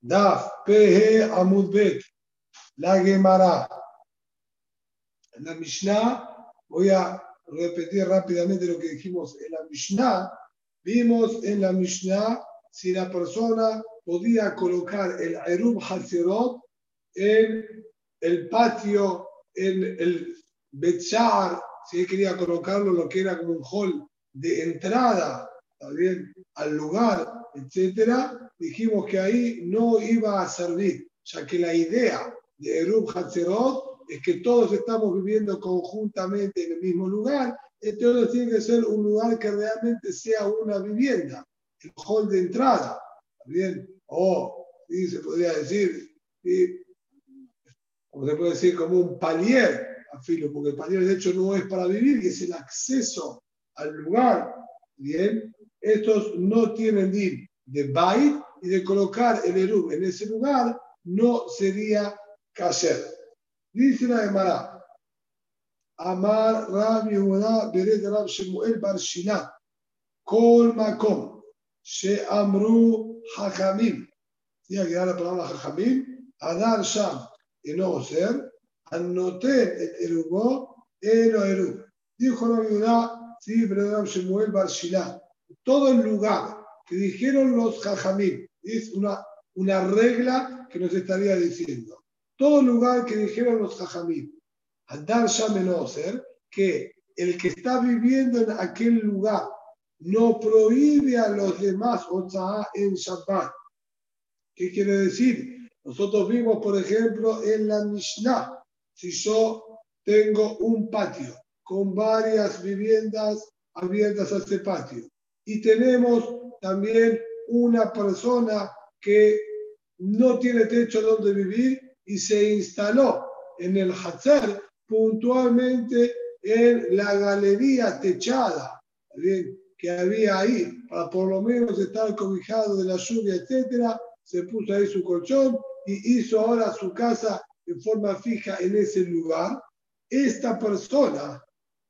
Daf, Pehe, Amudbet, la Gemara. En la Mishnah, voy a repetir rápidamente lo que dijimos en la Mishnah. Vimos en la Mishnah si la persona podía colocar el Erub Hazirot en el patio, en el Betzar, si él quería colocarlo, lo que era como un hall de entrada también al lugar, etcétera, dijimos que ahí no iba a servir, ya que la idea de Erub Hatzerot es que todos estamos viviendo conjuntamente en el mismo lugar, entonces tiene que ser un lugar que realmente sea una vivienda, el hall de entrada, ¿bien? O, se podría decir, como se puede decir, como un palier, afilo, porque el palier de hecho no es para vivir, es el acceso al lugar, ¿bien? Estos no tienen din de bait y de colocar el erub en ese lugar no sería kasher. Dice la Gemara, Amar Rab Yehuda Bered Rab Shemuel Bar Shina, Kol Makom, Sheamru Hachamim. Tiene que dar la palabra Hachamim, Adar Sham, y no ser, Anoten et Erubo, Elo Erub. Dijo Rab Yehuda, sí, Bered Rab Shemuel Bar Shina, todo el lugar que dijeron los jajamim, es una, una regla que nos estaría diciendo. Todo lugar que dijeron los jajamim, Adar Shamenoser, que el que está viviendo en aquel lugar no prohíbe a los demás Otsaá en Shabbat. ¿Qué quiere decir? Nosotros vimos, por ejemplo, en la Mishnah, si yo tengo un patio con varias viviendas abiertas a ese patio y tenemos también una persona que no tiene techo donde vivir y se instaló en el Hatzer puntualmente en la galería techada que había ahí, para por lo menos estar cobijado de la lluvia, etcétera, se puso ahí su colchón y hizo ahora su casa en forma fija en ese lugar. Esta persona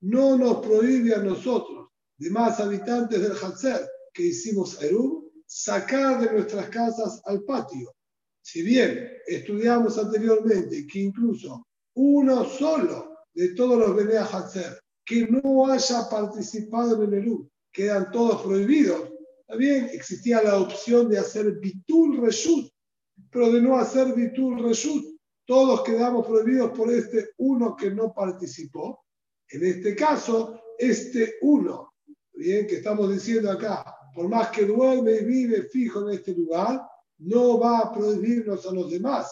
no nos prohíbe a nosotros, demás habitantes del Hatzer, que hicimos Erub, sacar de nuestras casas al patio. Si bien estudiamos anteriormente que incluso uno solo de todos los Bene Hatzer que no haya participado en el Erub, quedan todos prohibidos, también existía la opción de hacer Bitul Reshut, pero de no hacer Bitul Reshut, todos quedamos prohibidos por este uno que no participó. En este caso, este uno, bien, que estamos diciendo acá, por más que duerme y vive fijo en este lugar, no va a prohibirnos a los demás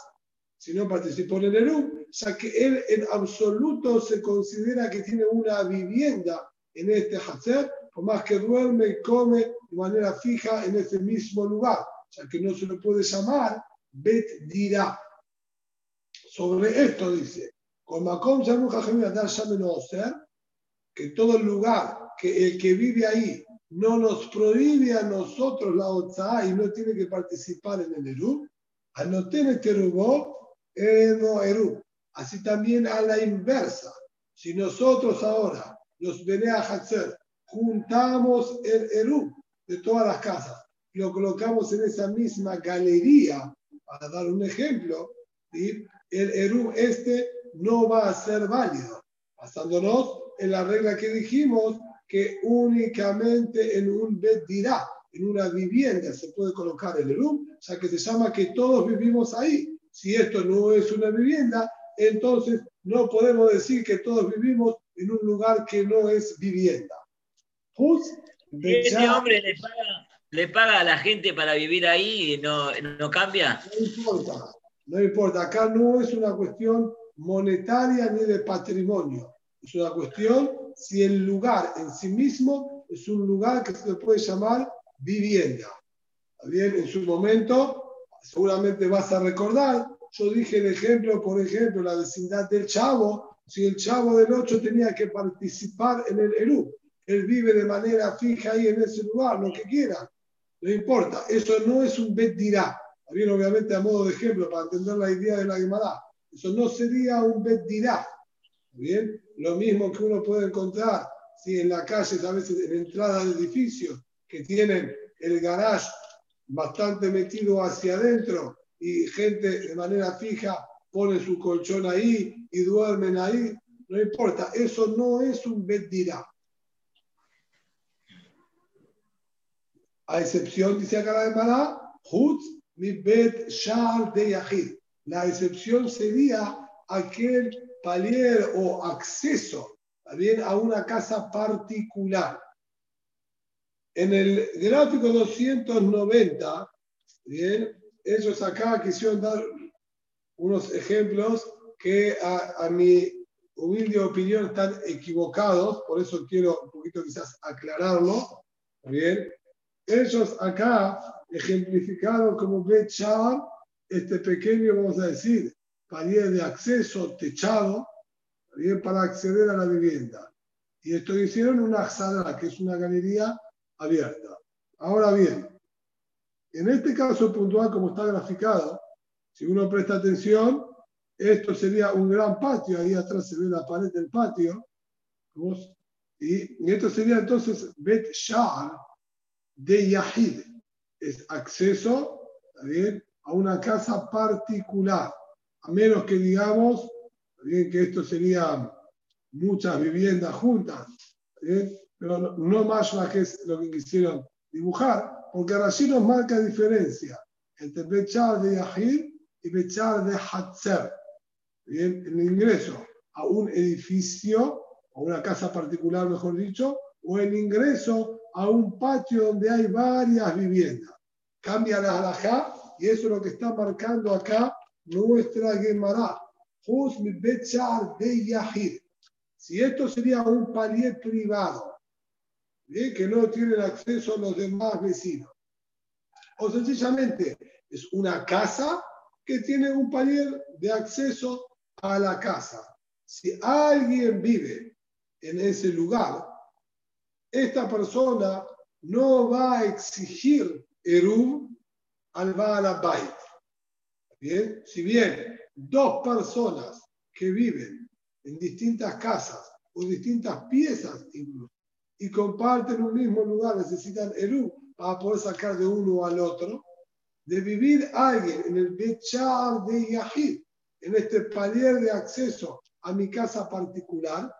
si no participó en el Erum, ya que él en absoluto se considera que tiene una vivienda en este Hazer, por más que duerme y come de manera fija en ese mismo lugar, ya que no se lo puede llamar Bet Dirá. Sobre esto dice, con Macom que todo el lugar que el que vive ahí no nos prohíbe a nosotros la OTSA y no tiene que participar en el Eru, anoten este Erubó, no Eru. Así también a la inversa, si nosotros ahora, los Bene Hatzer, juntamos el Eru de todas las casas lo colocamos en esa misma galería, para dar un ejemplo, el Eru este no va a ser válido, basándonos en la regla que dijimos que únicamente en un Bet dirá, en una vivienda, se puede colocar el Erum, ya que se llama que todos vivimos ahí. Si esto no es una vivienda, entonces no podemos decir que todos vivimos en un lugar que no es vivienda. este hombre le paga, a la gente para vivir ahí y no, no cambia? No importa, no importa. Acá no es una cuestión monetaria ni de patrimonio. Es una cuestión si el lugar en sí mismo es un lugar que se puede llamar vivienda. Bien, en su momento, seguramente vas a recordar, yo dije el ejemplo, por ejemplo, la vecindad del Chavo, si el Chavo del 8 tenía que participar en el ERU, él vive de manera fija ahí en ese lugar, lo que quiera, no importa, eso no es un Bet dirá. Bien, obviamente a modo de ejemplo, para entender la idea de la Gemara, eso no sería un Bet dirá. Bien, lo mismo que uno puede encontrar si en la calle, a veces en entrada de edificios que tienen el garage bastante metido hacia adentro y gente de manera fija pone su colchón ahí y duermen ahí, no importa, eso no es un Bet dirá. A excepción, dice acá la Gemara, Hutz mi Bet Shar de Yahid. La excepción sería aquel palier o acceso también a una casa particular. En el gráfico 290, bien, ellos acá quisieron dar unos ejemplos que a, a mi humilde opinión están equivocados, por eso quiero un poquito quizás aclararlo. Bien, ellos acá ejemplificaron como Bet este pequeño, vamos a decir, palier de acceso techado, bien, para acceder a la vivienda. Y esto hicieron una sala, que es una galería abierta. Ahora bien, en este caso puntual, como está graficado, si uno presta atención, esto sería un gran patio, ahí atrás se ve la pared del patio, y, esto sería entonces Bet Shar de Yahid, es acceso a una casa particular, a menos que digamos bien, que esto sería muchas viviendas juntas, pero no, más que es lo que quisieron dibujar, porque allí nos marca diferencia entre Bechar de Yahid y Bechar de Hatzer. Bien, el ingreso a un edificio, a una casa particular, mejor dicho, o el ingreso a un patio donde hay varias viviendas. Cambia la halajá y eso es lo que está marcando acá nuestra Gemara. de Yahid. Si esto sería un palier privado, que no tienen acceso los demás vecinos, o sencillamente es una casa que tiene un palier de acceso a la casa. Si alguien vive en ese lugar, esta persona no va a exigir Erum al Baal Bien, si bien dos personas que viven en distintas casas o distintas piezas incluso y comparten un mismo lugar, necesitan Erum para poder sacar de uno al otro, de vivir alguien en el Bechar de Yahid, en este palier de acceso a mi casa particular,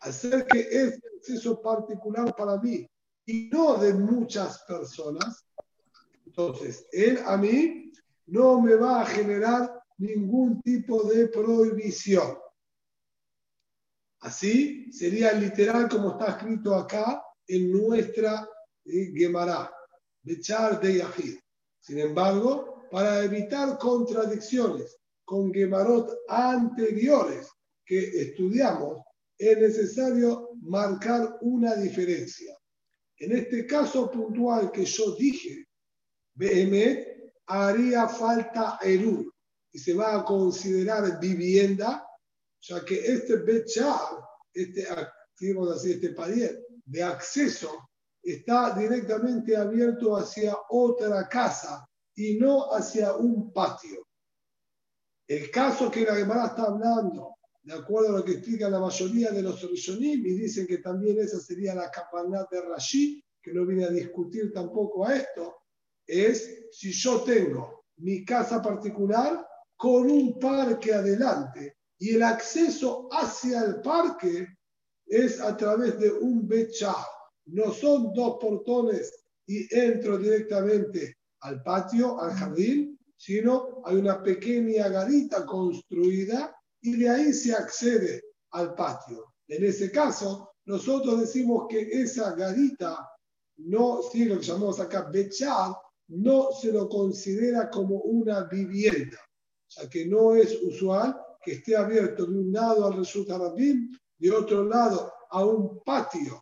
hacer que este acceso particular para mí y no de muchas personas, entonces él a mí no me va a generar ningún tipo de prohibición. Así sería literal como está escrito acá en nuestra eh, Gemara, Bechar de Yahid. Sin embargo, para evitar contradicciones con Gemarot anteriores que estudiamos, es necesario marcar una diferencia. En este caso puntual que yo dije, BM haría falta Erur y se va a considerar vivienda, ya que este Bechar, este, digamos así, este palier de acceso, está directamente abierto hacia otra casa y no hacia un patio. El caso que la Gemara está hablando de acuerdo a lo que explica la mayoría de los Rishonim, y dicen que también esa sería la capanat de Rashi, que no viene a discutir tampoco a esto, es si yo tengo mi casa particular con un parque adelante y el acceso hacia el parque es a través de un bechar. No son dos portones y entro directamente al patio, al jardín, sino hay una pequeña garita construida y de ahí se accede al patio. En ese caso, nosotros decimos que esa garita, no, si lo que llamamos acá bechar, no se lo considera como una vivienda, ya que no es usual que esté abierto de un lado al resultado de otro lado a un patio.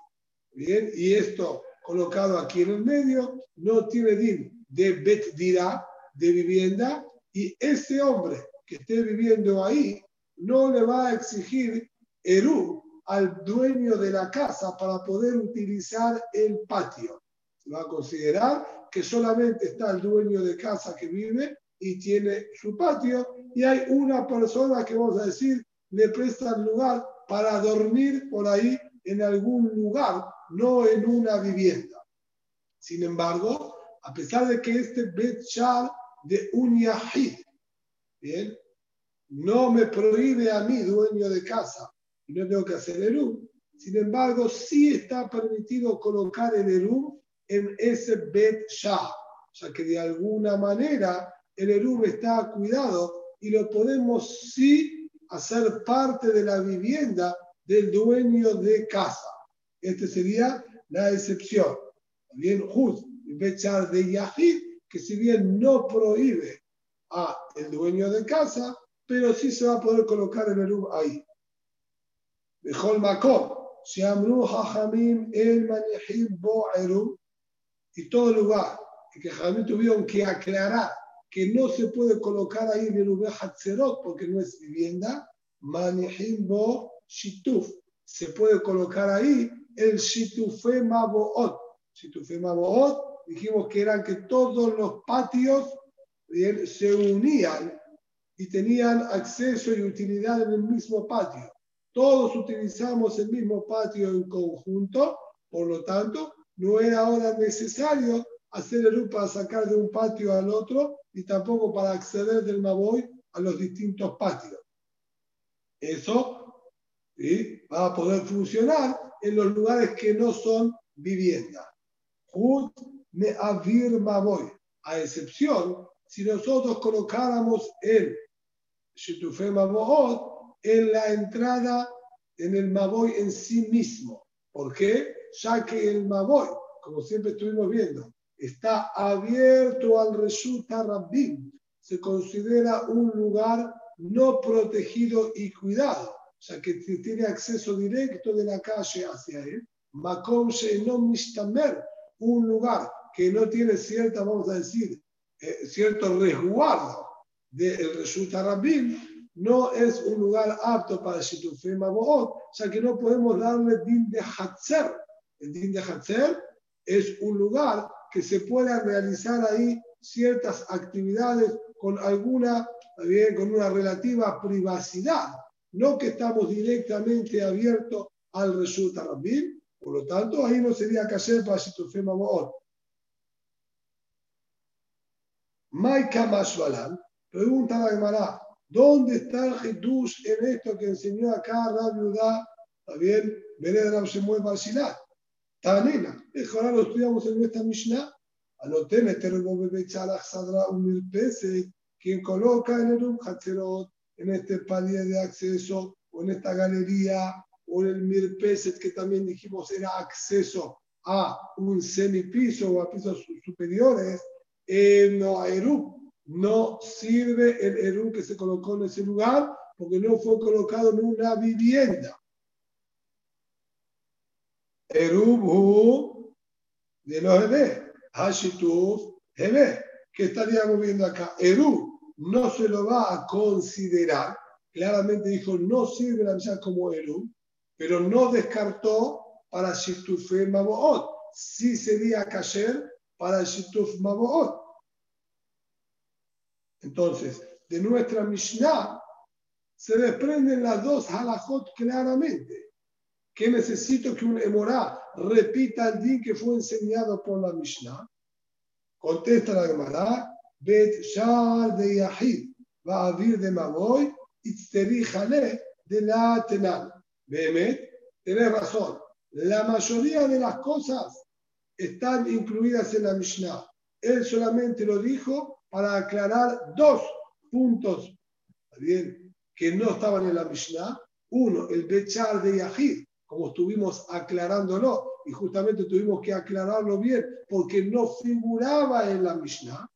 Bien, y esto colocado aquí en el medio no tiene din de bet dirá, de vivienda, y ese hombre que esté viviendo ahí no le va a exigir Eru al dueño de la casa para poder utilizar el patio. Se va a considerar que solamente está el dueño de casa que vive y tiene su patio y hay una persona que vamos a decir le presta el lugar para dormir por ahí en algún lugar, no en una vivienda. Sin embargo, a pesar de que este Bet de un yahid. Bien, no me prohíbe a mí, dueño de casa, y no tengo que hacer Eruv. Sin embargo, sí está permitido colocar el Eruv en ese Bet Shah, ya que de alguna manera el Eruv está cuidado y lo podemos sí hacer parte de la vivienda del dueño de casa. Esta sería la excepción. También Juz, Bechar de Yahid, que si bien no prohíbe a el dueño de casa, pero sí se va a poder colocar el Eruv ahí. Bejol Makom, Shamru Hajamim El Manihim Bo Eruv, y todo lugar en que Jamim tuvieron que aclarar que no se puede colocar ahí Eruv Hatzerot porque no es vivienda, Manihim Bo Shituf, se puede colocar ahí el Shitufe Maboot. Shitufe Maboot, dijimos que eran que todos los patios se unían y tenían acceso y utilidad en el mismo patio. Todos utilizamos el mismo patio en conjunto, por lo tanto, no era ahora necesario hacer el para sacar de un patio al otro y tampoco para acceder del Maboy a los distintos patios. Eso va a poder funcionar en los lugares que no son vivienda. me avir Maboy, a excepción si nosotros colocáramos el Shitufé Maboot en la entrada en el Maboy en sí mismo. ¿Por qué? Ya que el Maboy, como siempre estuvimos viendo, está abierto al Reshuta Rabbim, se considera un lugar no protegido y cuidado, ya que tiene acceso directo de la calle hacia él. Makom no Mistamer, un lugar que no tiene cierta, vamos a decir, eh, cierto resguardo del resulta Rabin, no es un lugar apto para Shitufim Maboot, ya que no podemos darle din de Hatzer. El din de Hatzer es un lugar que se pueda realizar ahí ciertas actividades con alguna, bien, con una relativa privacidad, no que estamos directamente abiertos al resulta Rabin, por lo tanto ahí no sería cayer para Shitufim Maboot. Maika Mashbalan, Pregunta la Gemara, ¿dónde está el Jesús en esto que enseñó acá Rabbi Udá? ¿Está bien? Vered Rab Shemuel Barsilat. Tanena, ahora lo estudiamos en nuestra Mishnah. Anoté quien coloca en el Hatzerot, en este palier de acceso, o en esta galería, o en el Mirpeset, que también dijimos era acceso a un semipiso o a pisos superiores, en no, Erup no sirve el Eru que se colocó en ese lugar porque no fue colocado en una vivienda. Eru de los Ebe, Hashituf Ebe. ¿Qué estaríamos viendo acá? Eru no se lo va a considerar. Claramente dijo, no sirve la misa como Eru, pero no descartó para Shituf Maboot. Sí sería Kasher para Shituf Maboot. Entonces, de nuestra Mishnah se desprenden las dos halajot claramente. Que necesito que un emorá repita el din que fue enseñado por la Mishnah. Contesta la Gemara, Bet Shar de Yahid, va a vir de Maboy, Jale de la Tenal. Behemet, tenés razón. La mayoría de las cosas están incluidas en la Mishnah. Él solamente lo dijo para aclarar dos puntos bien, que no estaban en la Mishnah. Uno, el Bechar de Yahid, como estuvimos aclarándolo, y justamente tuvimos que aclararlo bien porque no figuraba en la Mishnah.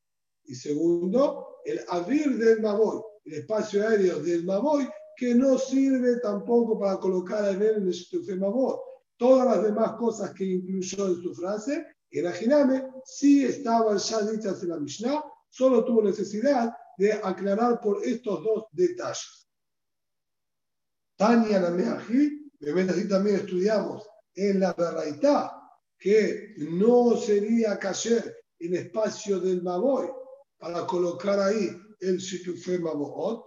Y segundo, el Avir del Maboy, el espacio aéreo del Maboy, que no sirve tampoco para colocar en él el de Maboy. Todas las demás cosas que incluyó en su frase, en Ajiname, sí estaban ya dichas en la Mishnah solo tuvo necesidad de aclarar por estos dos detalles. Tania Nameají, así también estudiamos en la Berraitá, que no sería cayer en espacio del Maboy para colocar ahí el Shitufé Maboot.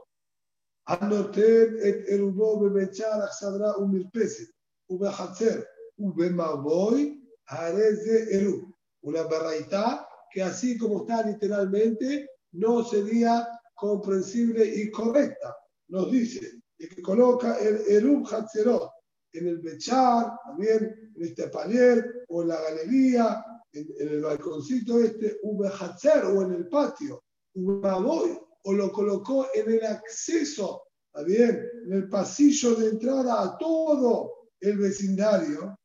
Anoten et erubo bebechar achsadra umirpeset, ubechatzer, ubemaboy, hareze eru. Una berraitá que así como está literalmente, no sería comprensible y correcta. Nos dice, el que coloca el Erub Hatzerot en el Bechar, también en este palier o en la galería, en, el balconcito este, Hatzer o en el patio, o lo colocó en el acceso, bien? En el pasillo de entrada a todo el vecindario.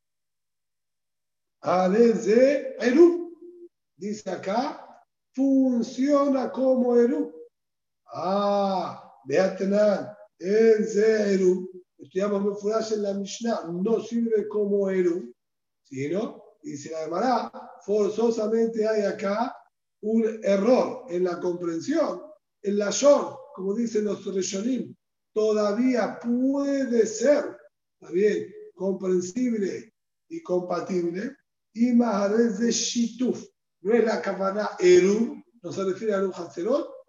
de Erub, dice acá, funciona como Erub. Ah, Beatenan, el Eru, estudiamos muy en la Mishnah, no sirve como Eru, sino, dice la Gemara, forzosamente hay acá un error en la comprensión. En la Shor, como dicen los Reshonim, todavía puede ser, está bien, comprensible y compatible, y más de Shituf. No es la Kavana Eru, no se refiere a Eru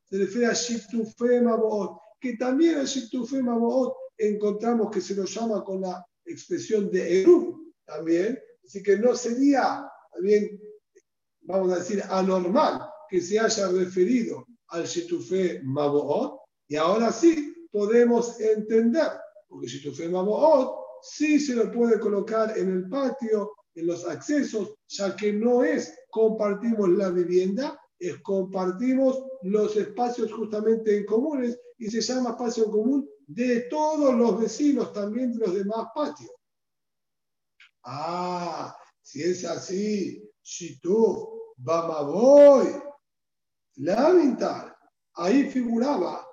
se refiere a Shitufe Maboot, que también a Shitufe Maboot encontramos que se lo llama con la expresión de Eru también, así que no sería también, vamos a decir, anormal que se haya referido al Shitufe Maboot, y ahora sí podemos entender, porque Shitufe Maboot sí se lo puede colocar en el patio, en los accesos, ya que no es compartimos la vivienda, es compartimos los espacios justamente en comunes y se llama espacio común de todos los vecinos, también de los demás patios. Ah, si es así, si tú, voy, la vintal, ahí figuraba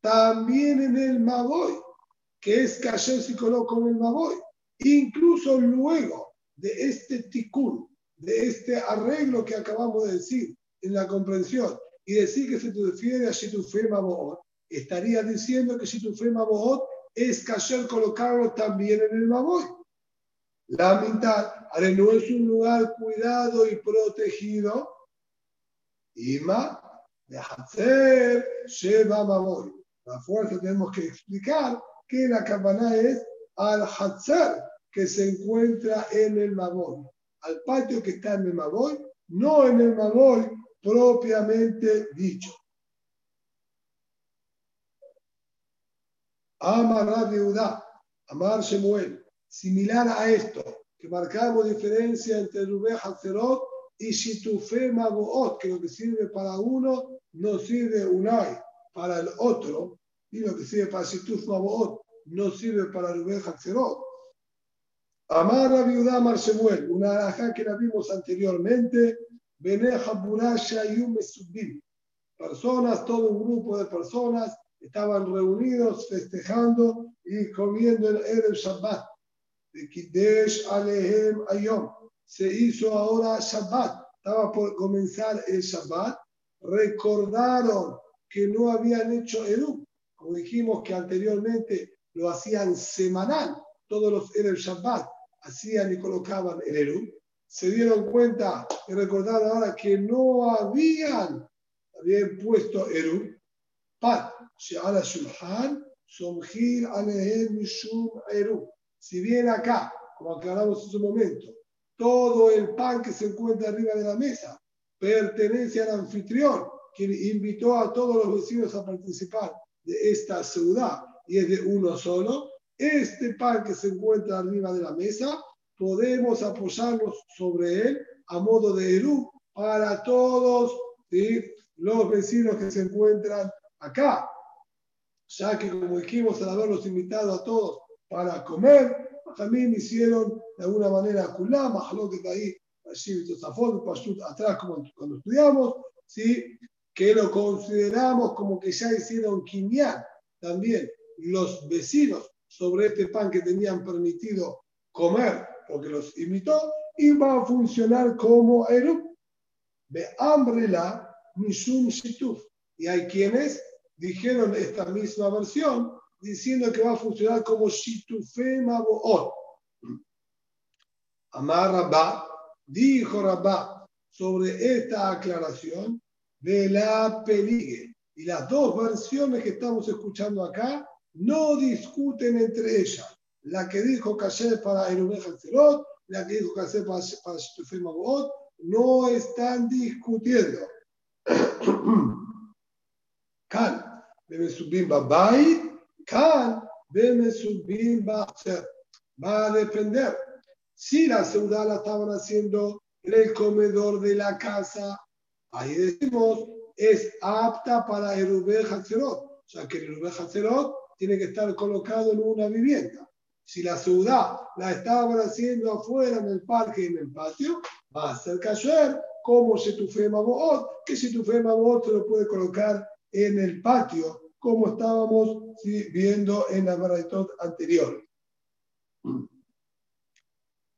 también en el Maboy, que es cayer si coloco en el Maboy, incluso luego de este ticún, de este arreglo que acabamos de decir, en la comprensión y decir que se refiere a Shitufé Maboot, estaría diciendo que Shitufé Maboot es cayer colocarlo también en el Maboy. La mitad, no es un lugar cuidado y protegido. Ima, de hacer Sheba Maboy. La fuerza tenemos que explicar que la campana es al Hatzer que se encuentra en el Maboy, al patio que está en el Maboy, no en el Maboy propiamente dicho. Amar Yehuda, Amar Shemuel, similar a esto, que marcamos diferencia entre Rubé Hazerot y Shitufe Magoot, que lo que sirve para uno no sirve Unai para el otro, y lo que sirve para Shituf no sirve para Rubé Hazerot. Amar a Viuda Amar Shemuel, una alhaja que la vimos anteriormente, Personas, todo un grupo de personas estaban reunidos festejando y comiendo el Erev Shabbat. Alehem Ayom. Se hizo ahora Shabbat. Estaba por comenzar el Shabbat. Recordaron que no habían hecho Eruv. Como dijimos que anteriormente lo hacían semanal. Todos los Erev Shabbat hacían y colocaban el Eruv se dieron cuenta y recordaron ahora que no habían, habían puesto Eru, Pat, Eru. Si bien acá, como aclaramos en su momento, todo el pan que se encuentra arriba de la mesa pertenece al anfitrión, quien invitó a todos los vecinos a participar de esta ciudad y es de uno solo, este pan que se encuentra arriba de la mesa podemos apoyarnos sobre él a modo de Eru para todos los vecinos que se encuentran acá. Ya que, como dijimos, al haberlos invitado a todos para comer, también hicieron de alguna manera Kulam, que ahí, atrás, como cuando estudiamos, ¿sí? que lo consideramos como que ya hicieron Kinyan también los vecinos sobre este pan que tenían permitido comer porque los imitó, y va a funcionar como Eru. De Ambrela, Mishum Shituf. Y hay quienes dijeron esta misma versión, diciendo que va a funcionar como Shitufe Maboot. Amar Rabá, dijo Rabá sobre esta aclaración de la peligue. Y las dos versiones que estamos escuchando acá no discuten entre ellas la que dijo Kasher para Erubeja Cerot, la que dijo Kasher para, para no están discutiendo. Can, Bemesubim Babai, Can, Bemesubim Bacher. Va a depender. Si la ciudad la estaban haciendo en el comedor de la casa, ahí decimos, es apta para el Erubel Hatzerot. Sea que el Erubel Hatzerot tiene que estar colocado en una vivienda. Si la ciudad la estaban haciendo afuera, en el parque y en el patio, va a ser cayer como si tu fe que si tu fe se lo puede colocar en el patio, como estábamos viendo en la baraitot anterior.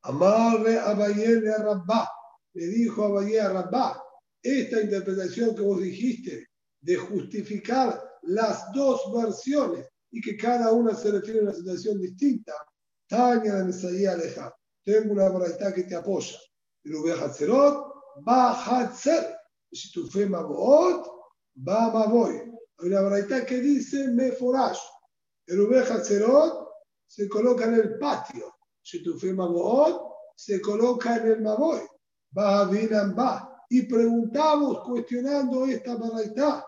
Amarre a de Rabba, le dijo a Valle a Rabba, esta interpretación que vos dijiste de justificar las dos versiones y que cada una se refiere a una situación distinta, Tania la Mesaía Aleja, tengo una verdad que te apoya. Rubén Hatzerot, va Hatzer. Si tu fe Mabot, va Maboy. Hay una verdad que dice Meforash. El Rubén Hatzerot se coloca en el patio. Si tu fe Mabot, se coloca en el Maboy. Va. Y preguntamos, cuestionando esta verdad.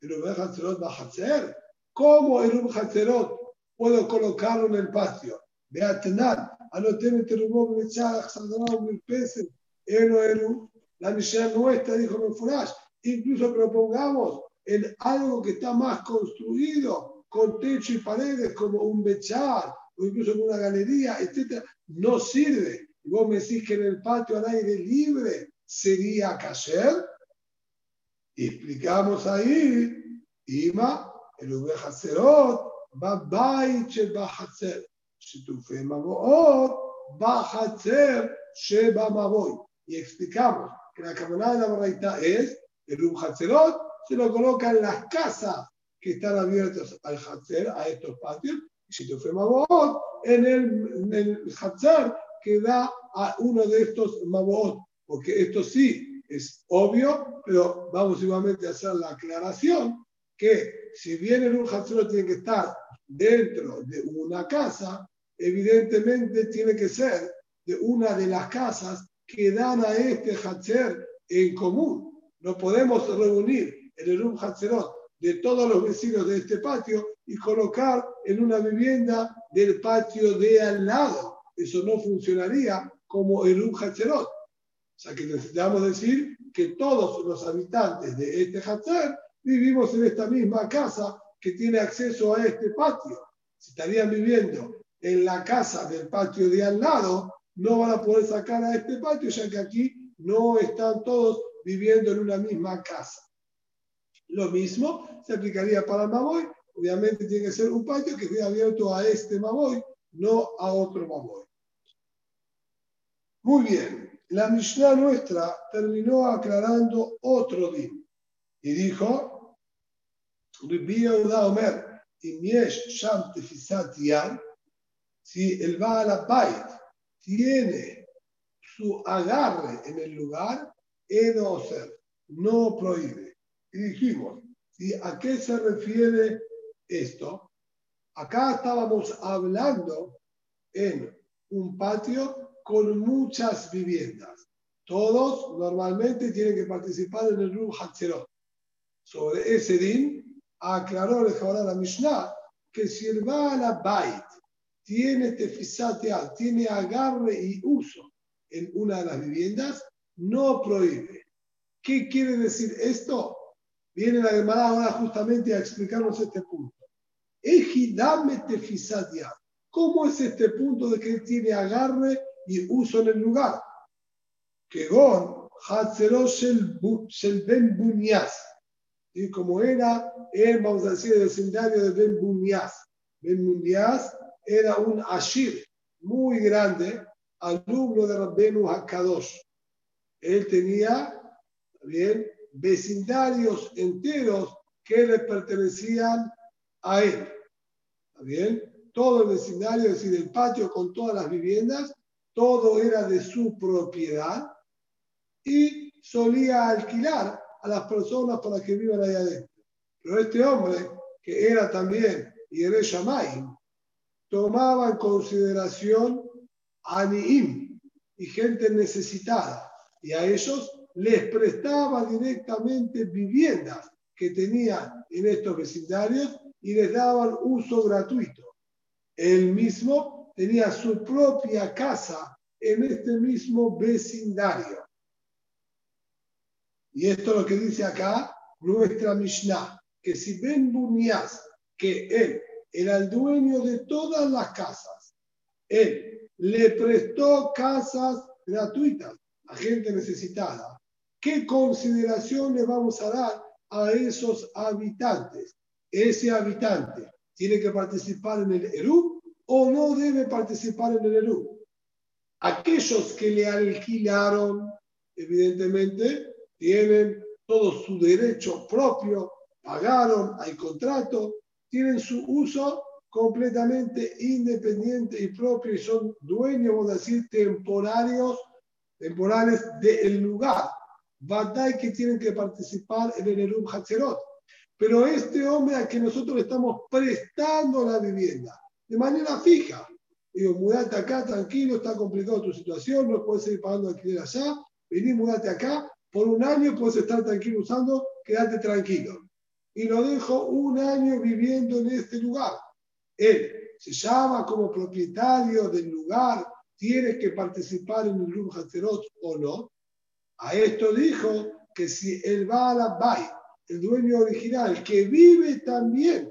El Rubén Hatzerot va Hatzer. ¿Cómo el Rubén Hatzerot puedo colocarlo en el patio? Beatenan, anoten terumó Mechach, Sandra, mil pesos, Eno, la Mishnah nuestra dijo Meforash, incluso propongamos en algo que está más construido, con techo y paredes, como un bechar, o incluso en una galería, etc., no sirve. Y vos me decís que en el patio al aire libre sería caser. Explicamos ahí, Ima, el Ubejacerot, Babaiche Bajacer, Shitufe Maboot, Bajacer, Sheba Maboy. Y explicamos que la camarada de la Baraita es el Ubejacerot, se lo coloca en las casas que están abiertas al Hatzer, a estos patios, y si te Mabot, en el, en el Hatzer que da a uno de estos Mabot, porque esto sí es obvio, pero vamos igualmente a hacer la aclaración que si bien el Rum Hatzelot tiene que estar dentro de una casa, evidentemente tiene que ser de una de las casas que dan a este Hatzer en común. No podemos reunir el Erum Hatzerot de todos los vecinos de este patio y colocar en una vivienda del patio de al lado. Eso no funcionaría como Erum Hatzerot. O sea que necesitamos decir que todos los habitantes de este Hatzer vivimos en esta misma casa que tiene acceso a este patio. Si estarían viviendo en la casa del patio de al lado, no van a poder sacar a este patio, ya que aquí no están todos viviendo en una misma casa. Lo mismo se aplicaría para Maboy. Obviamente tiene que ser un patio que esté abierto a este Maboy, no a otro Maboy. Muy bien. La Mishnah nuestra terminó aclarando otro din y dijo, si el Baal Bait tiene su agarre en el lugar, no ser, no prohíbe. Y dijimos, ¿a qué se refiere esto? Acá estábamos hablando en un patio con muchas viviendas. Todos normalmente tienen que participar en el Ruh Hatzerot. Sobre ese din, aclaró el la Mishnah que si el Baal Bait tiene tefisatea, tiene agarre y uso en una de las viviendas, no prohíbe. ¿Qué quiere decir esto? Viene la Gemara ahora justamente a explicarnos este punto. Ejidame tefisatea. ¿Cómo es este punto de que él tiene agarre y uso en el lugar? Que Gon, el Ben Bunyas. Y como era, él, vamos a decir, el vecindario de Ben Bunyas. Ben Bunyas era un ashir muy grande, alumno de Rabbenu Hakadosh. Él tenía bien vecindarios enteros que le pertenecían a él. bien? Todo el vecindario, es decir, el patio con todas las viviendas, todo era de su propiedad y solía alquilar a las personas para que vivan ahí adentro. Pero este hombre, que era también Yere Shamayim, tomaba en consideración a Niim y gente necesitada, y a ellos les prestaba directamente viviendas que tenía en estos vecindarios y les daban uso gratuito. Él mismo tenía su propia casa en este mismo vecindario. Y esto es lo que dice acá nuestra Mishnah, que si Ben Bunias, que él era el dueño de todas las casas, él le prestó casas gratuitas a gente necesitada, ¿qué consideración le vamos a dar a esos habitantes? Ese habitante tiene que participar en el ERU o no debe participar en el ERU. Aquellos que le alquilaron, evidentemente, tienen todo su derecho propio, pagaron, hay contrato, tienen su uso completamente independiente y propio y son dueños, vamos a decir, temporarios, temporales del lugar. Badai que tienen que participar en el Erum Hatzerot. Pero este hombre a que nosotros le estamos prestando la vivienda de manera fija, digo, mudate acá tranquilo, está complicado tu situación, no puedes seguir pagando alquiler allá, vení, mudate acá, por un año puedes estar tranquilo usando, quédate tranquilo. Y lo dejo un año viviendo en este lugar. Él se llama como propietario del lugar, tiene que participar en el Rum Hatzerot o no. A esto dijo que si el Baal Bay, el dueño original, que vive también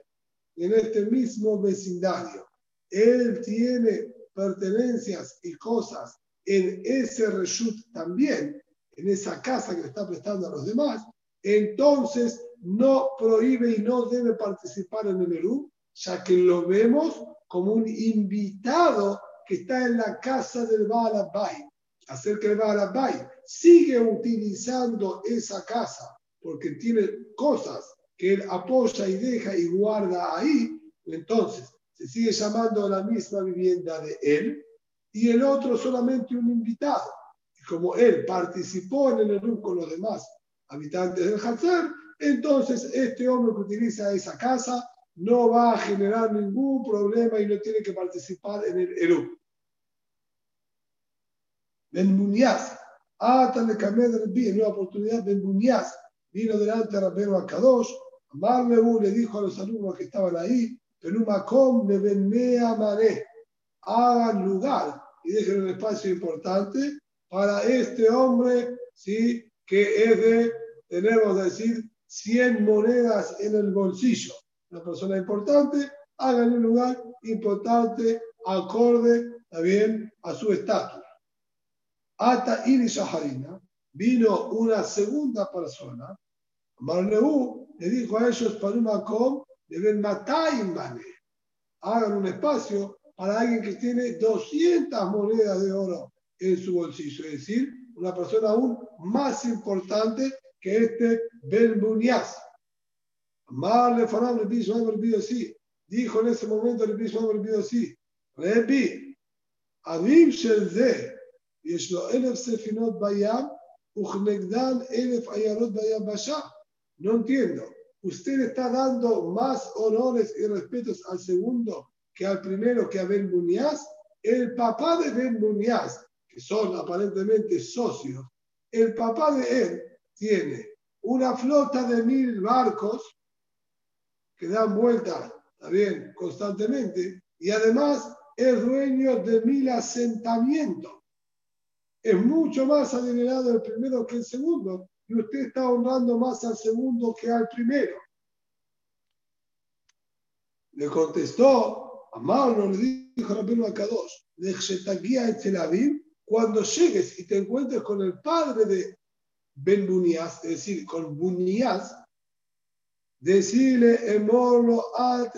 en este mismo vecindario, él tiene pertenencias y cosas en ese reshut también, en esa casa que le está prestando a los demás, entonces no prohíbe y no debe participar en el Eru, ya que lo vemos como un invitado que está en la casa del Baal Hacer que el Baal sigue utilizando esa casa porque tiene cosas que él apoya y deja y guarda ahí, entonces se sigue llamando la misma vivienda de él y el otro solamente un invitado como él participó en el Eruv con los demás habitantes del Hazar, entonces este hombre que utiliza esa casa no va a generar ningún problema y no tiene que participar en el Eruv. Ben Muñaz, Atan de Kamed en una oportunidad, Ben Muñaz vino delante de Rabbeinu Akadosh, Marlebu le dijo a los alumnos que estaban ahí, Penumakom de Ben Mea Mare, hagan lugar y dejen un espacio importante para este hombre, ¿sí? que es de, tenemos que decir, 100 monedas en el bolsillo. Una persona importante, hagan un lugar importante, acorde también a su estatus. Ata Shaharina, vino una segunda persona, Marleú le dijo a ellos, un deben matar Hagan un espacio para alguien que tiene 200 monedas de oro en su bolsillo, es decir, una persona aún más importante que este Ben Bunyas. le Fanam le piso haber así. Dijo en ese momento le piso haber así. Rebi, Abim Shelze, יש לו אלף ספינות בים וכנגדן אלף עיירות בים בשע. No entiendo. Usted está dando más honores y respetos al segundo que al primero que a Ben Bunyas. El papá de Ben Bunyas que son aparentemente socios, el papá de él tiene una flota de mil barcos que dan vueltas también constantemente y además es dueño de mil asentamientos. es mucho más adinerado el primero que el segundo y usted está honrando más al segundo que al primero. Le contestó, Amaro le dijo Rabino Akadosh, de Tel Aviv, cuando llegues y te encuentres con el padre de Ben Bunías, es decir, con Bunías, decirle, emorlo al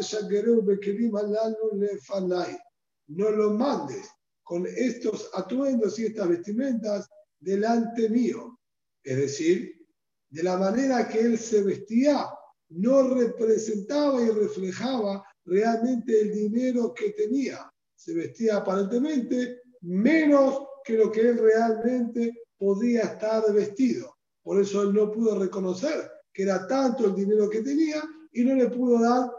no lo mandes con estos atuendos y estas vestimentas delante mío. Es decir, de la manera que él se vestía, no representaba y reflejaba realmente el dinero que tenía. Se vestía aparentemente menos que lo que él realmente podía estar vestido. Por eso él no pudo reconocer que era tanto el dinero que tenía y no le pudo dar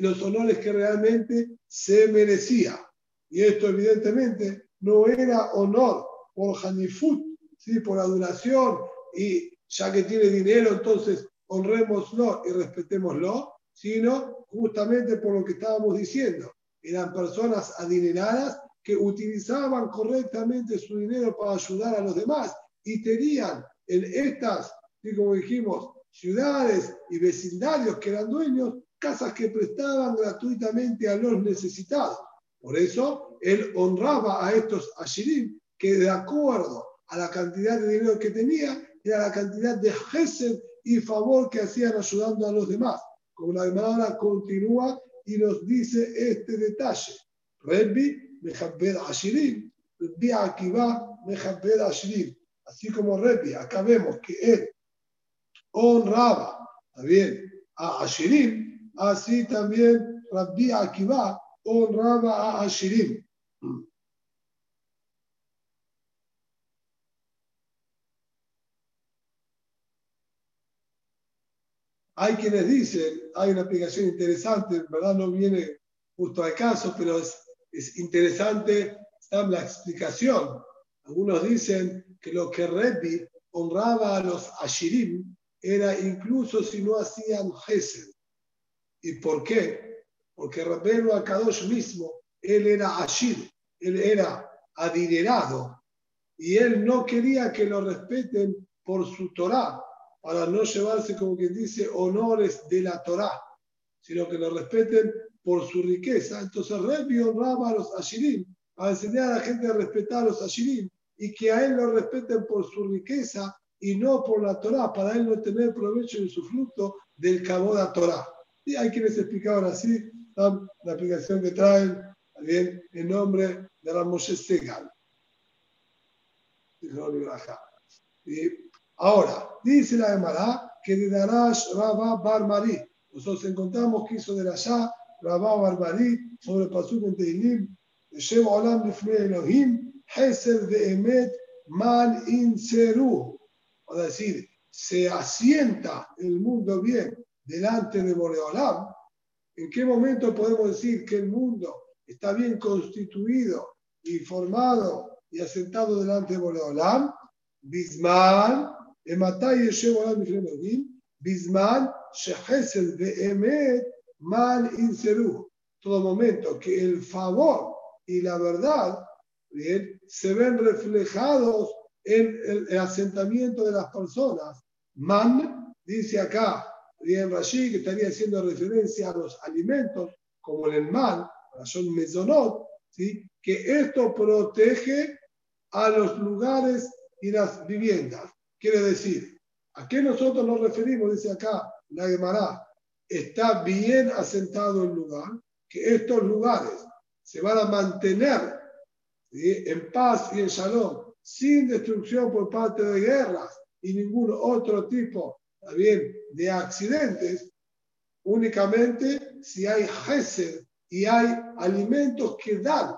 los honores que realmente se merecía. Y esto evidentemente no era honor por Hanifut, ¿sí? por adoración, y ya que tiene dinero, entonces honrémoslo y respetémoslo, sino justamente por lo que estábamos diciendo. Eran personas adineradas que utilizaban correctamente su dinero para ayudar a los demás y tenían en estas, como dijimos, ciudades y vecindarios que eran dueños, casas que prestaban gratuitamente a los necesitados. Por eso él honraba a estos ashirim que de acuerdo a la cantidad de dinero que tenía era la cantidad de gesed y favor que hacían ayudando a los demás. Como la hermana continúa y nos dice este detalle. Rebbi mechaber ashirim, Rebbi Akiva mechaber ashirim. Así como Rebbi, acá vemos que él honraba, también A ashirim, así también Rabbi Akiva honraba a Ashirim. Hay quienes dicen, hay una aplicación interesante, en verdad no viene justo al caso, pero es, es interesante la explicación. Algunos dicen que lo que Rebbi honraba a los Ashirim era incluso si no hacían Gesed. ¿Y por qué? Porque Rabbeinu Akadosh mismo, él era Ashir, él era adinerado y él no quería que lo respeten por su Torah, para no llevarse, como quien dice, honores de la Torah, sino que lo respeten por su riqueza. Entonces Rebbi honraba a los Ashirim, a enseñar a la gente a respetar a los Ashirim y que a él lo respeten por su riqueza y no por la Torah, para él no tener provecho en su fruto del cabo de Torah. Y hay quienes explicaban así la aplicación que traen también en nombre de la Moshe Segal. Y ahora, dice la Emara que de Darash Rabba Barmarí. Nosotros encontramos que hizo de Rasha Rabba Barmarí sobre Pasuk en Teilim, Shem Olam Lifnei Elohim, Hesed de Emet Man Inseru. O decir, se asienta el mundo bien delante de Boreolam. ¿En qué momento podemos decir que el mundo está bien constituido y formado y asentado delante de Boreolam? Bisman, Ematay Bisman, Shehesed Emet Man Inseru. Todo momento que el favor y la verdad se ven reflejados en el, asentamiento de las personas. Man, dice acá, bien Rashi, que estaría haciendo referencia a los alimentos, como en el man, son mesonot, ¿sí? que esto protege a los lugares y las viviendas. Quiere decir, ¿a qué nosotros nos referimos? Dice acá la Gemara, está bien asentado el lugar, que estos lugares se van a mantener en paz y en shalom, sin destrucción por parte de guerras y ningún otro tipo también de accidentes, únicamente si hay gesed y hay alimentos que dan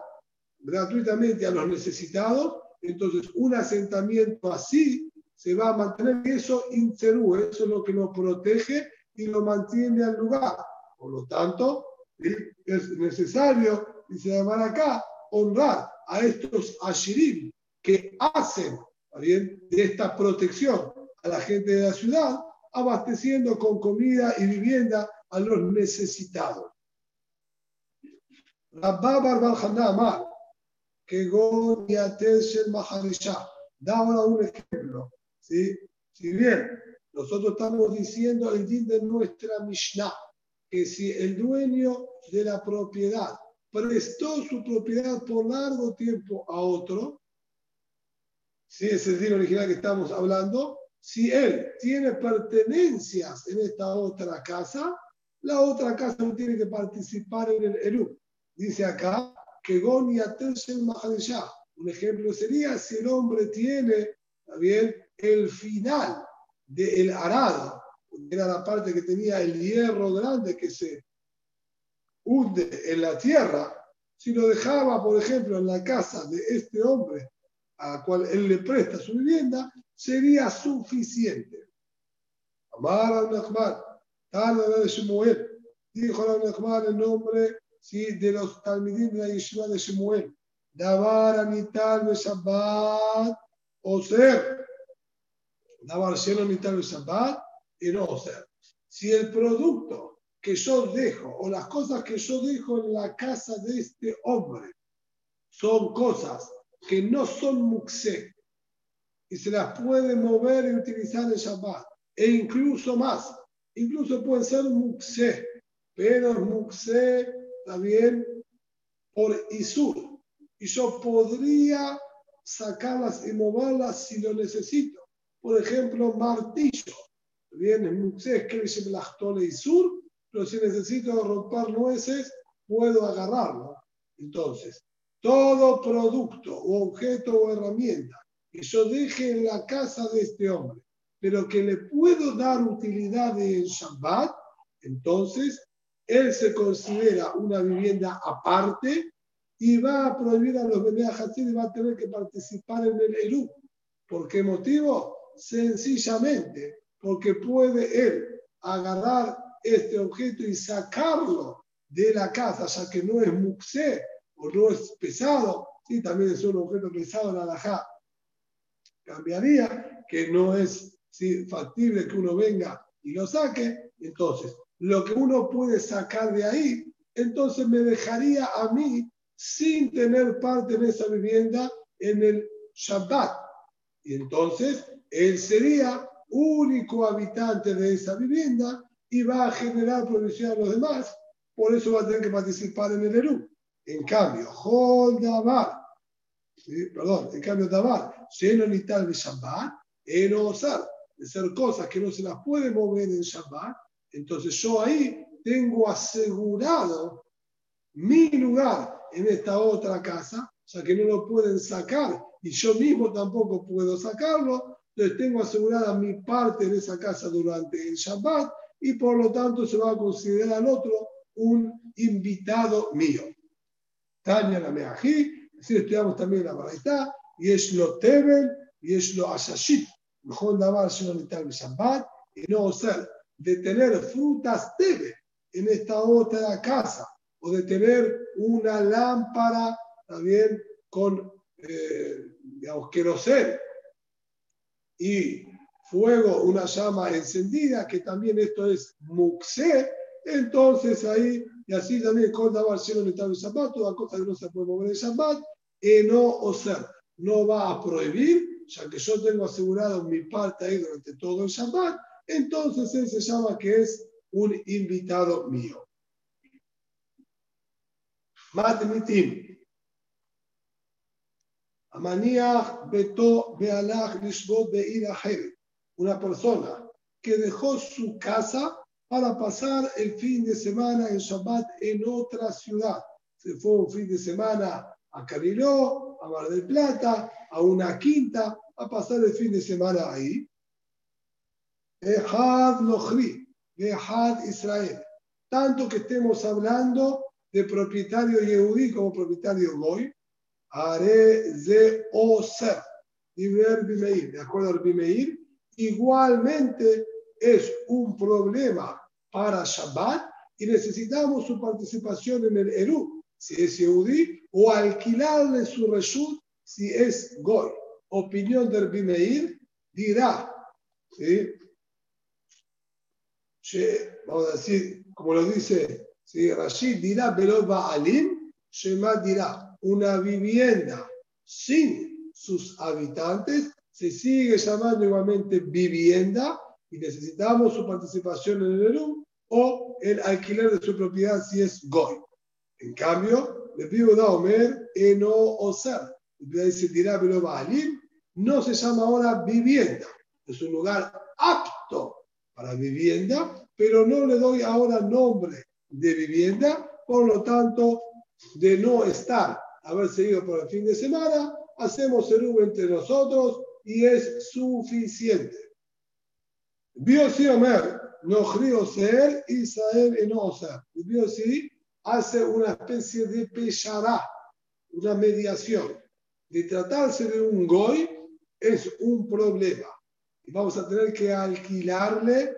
gratuitamente a los necesitados, entonces un asentamiento así se va a mantener eso inserú, eso es lo que nos protege y lo mantiene al lugar. Por lo tanto, es necesario, dice llamar acá, honrar a estos ashirim que hacen de esta protección a la gente de la ciudad, abasteciendo con comida y vivienda a los necesitados. Rabba Barbar que Da ahora un ejemplo. ¿sí? Si bien nosotros estamos diciendo el din de nuestra Mishnah, que si el dueño de la propiedad prestó su propiedad por largo tiempo a otro, si es el día original que estamos hablando, si él tiene pertenencias en esta otra casa, la otra casa no tiene que participar en el Eru. Dice acá que Gonia Un ejemplo sería si el hombre tiene también el final del arado, era la parte que tenía el hierro grande que se hunde en la tierra, si lo dejaba, por ejemplo, en la casa de este hombre a cual él le presta su vivienda, sería suficiente. Amar al-Nahman, tal de Shemuel, dijo al-Nahman el nombre ¿sí? de los talmidim de la yeshiva de Shemuel, Dabar anital Shabbat, o ser, Dabar shelo anital Shabbat, y no ser. Si el producto que yo dejo o las cosas que yo dejo en la casa de este hombre son cosas que no son muxé y se las puede mover y utilizar en Shabbat, e incluso más, incluso pueden ser muxé, pero muxé también por Isur. Y yo podría sacarlas y moverlas si lo necesito. Por ejemplo, martillo. Bien, muxé que le Isur, pero si necesito romper nueces, puedo agarrarlo. Entonces, todo producto o objeto o herramienta que yo deje en la casa de este hombre, pero que le puedo dar utilidad en Shabbat, entonces él se considera una vivienda aparte y va a prohibir a los Benea y va a tener que participar en el Eru. ¿Por qué motivo? Sencillamente porque puede él agarrar este objeto y sacarlo de la casa, ya que no es muxé o no es pesado, sí, también es un objeto pesado en la alajá. Cambiaría que no es factible que uno venga y lo saque, entonces lo que uno puede sacar de ahí, entonces me dejaría a mí sin tener parte en esa vivienda en el Shabbat. Y entonces él sería único habitante de esa vivienda y va a generar provisión a los demás. Por eso va a tener que participar en el Eru. En cambio, Dabar, ¿sí? perdón, en cambio Dabar, lleno ni tal de Shabbat, en osar, de ser cosas que no se las puede mover en Shabbat, entonces yo ahí tengo asegurado mi lugar en esta otra casa, ya que no lo pueden sacar y yo mismo tampoco puedo sacarlo, entonces tengo asegurada mi parte en esa casa durante el Shabbat y por lo tanto se va a considerar al otro un invitado mío. Tania la Meají, así estudiamos también la Baraitá, y es lo Tebel, y es lo Asashit, mejor no el Shabbat, y no ser de tener frutas Tebel en esta otra casa, o de tener una lámpara también con, eh, digamos, querosén y fuego, una llama encendida, que también esto es muxé, entonces ahí y así también con Dabar cielo en el Shabbat, toda cosa que no se puede mover en Shabbat, y no o ser, no va a prohibir, ya que yo tengo asegurado mi parte ahí durante todo el Shabbat, entonces él se llama que es un invitado mío. Matmitim. Amaniach beto bealach lishbot beir Una persona que dejó su casa para pasar el fin de semana en Shabbat en otra ciudad. Se fue un fin de semana a Cariló, a Mar del Plata, a una quinta, a pasar el fin de semana ahí. Ehad Lohri, Ehad Israel. Tanto que estemos hablando de propietario Yehudi como propietario Goy, haré de Oser, de acuerdo al Bimeir, igualmente es un problema para Shabbat y necesitamos su participación en el Eru, si es Yehudi, o alquilarle su reshut si es Goy. Opinión del Bimeir dirá, ¿sí? vamos a decir, como lo dice ¿sí? Rashid, dirá, pero Baalim, Shema dirá, una vivienda sin sus habitantes se sigue llamando igualmente vivienda y necesitamos su participación en el ERU o el alquiler de su propiedad si es Goy. En cambio, le pido a Omer, Eno Osar. Dice, dirá, pero Baalim no se llama ahora vivienda. Es un lugar apto para vivienda, pero no le doy ahora nombre de vivienda. Por lo tanto, de no estar, haber seguido por el fin de semana, hacemos el entre nosotros y es suficiente. Biosi Omer, Nohri ser Israel en Oser. Biosi hace una especie de peshará, una mediación. De tratarse de un goy es un problema. Y vamos a tener que alquilarle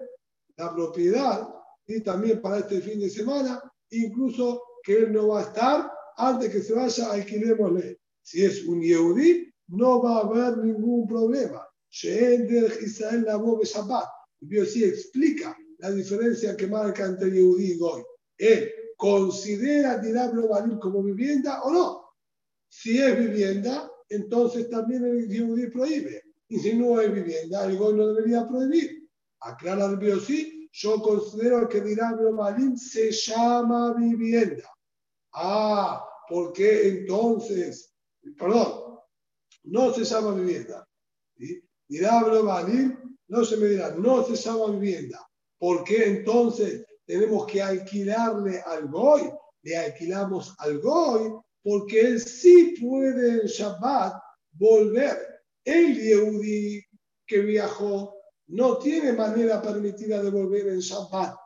la propiedad y también para este fin de semana, incluso que él no va a estar, antes que se vaya, alquilémosle. Si es un Yehudi, no va a haber ningún problema. Israel la Shabbat El sí explica la diferencia que marca entre Yehudi y Goy. Él considera Dirablo Balim como vivienda o no. Si es vivienda, entonces también el Yehudi prohíbe. Y si no es vivienda, el Goy no debería prohibir. Aclara el sí, yo considero que Dirablo Balim se llama vivienda. Ah, ¿por qué entonces? Perdón, no se llama vivienda. Dirablo Balim no se me dirá, no llama vivienda. ¿Por qué entonces tenemos que alquilarle al Goy? Le alquilamos al Goy porque él sí puede en Shabbat volver. El Yehudi que viajó no tiene manera permitida de volver en Shabbat.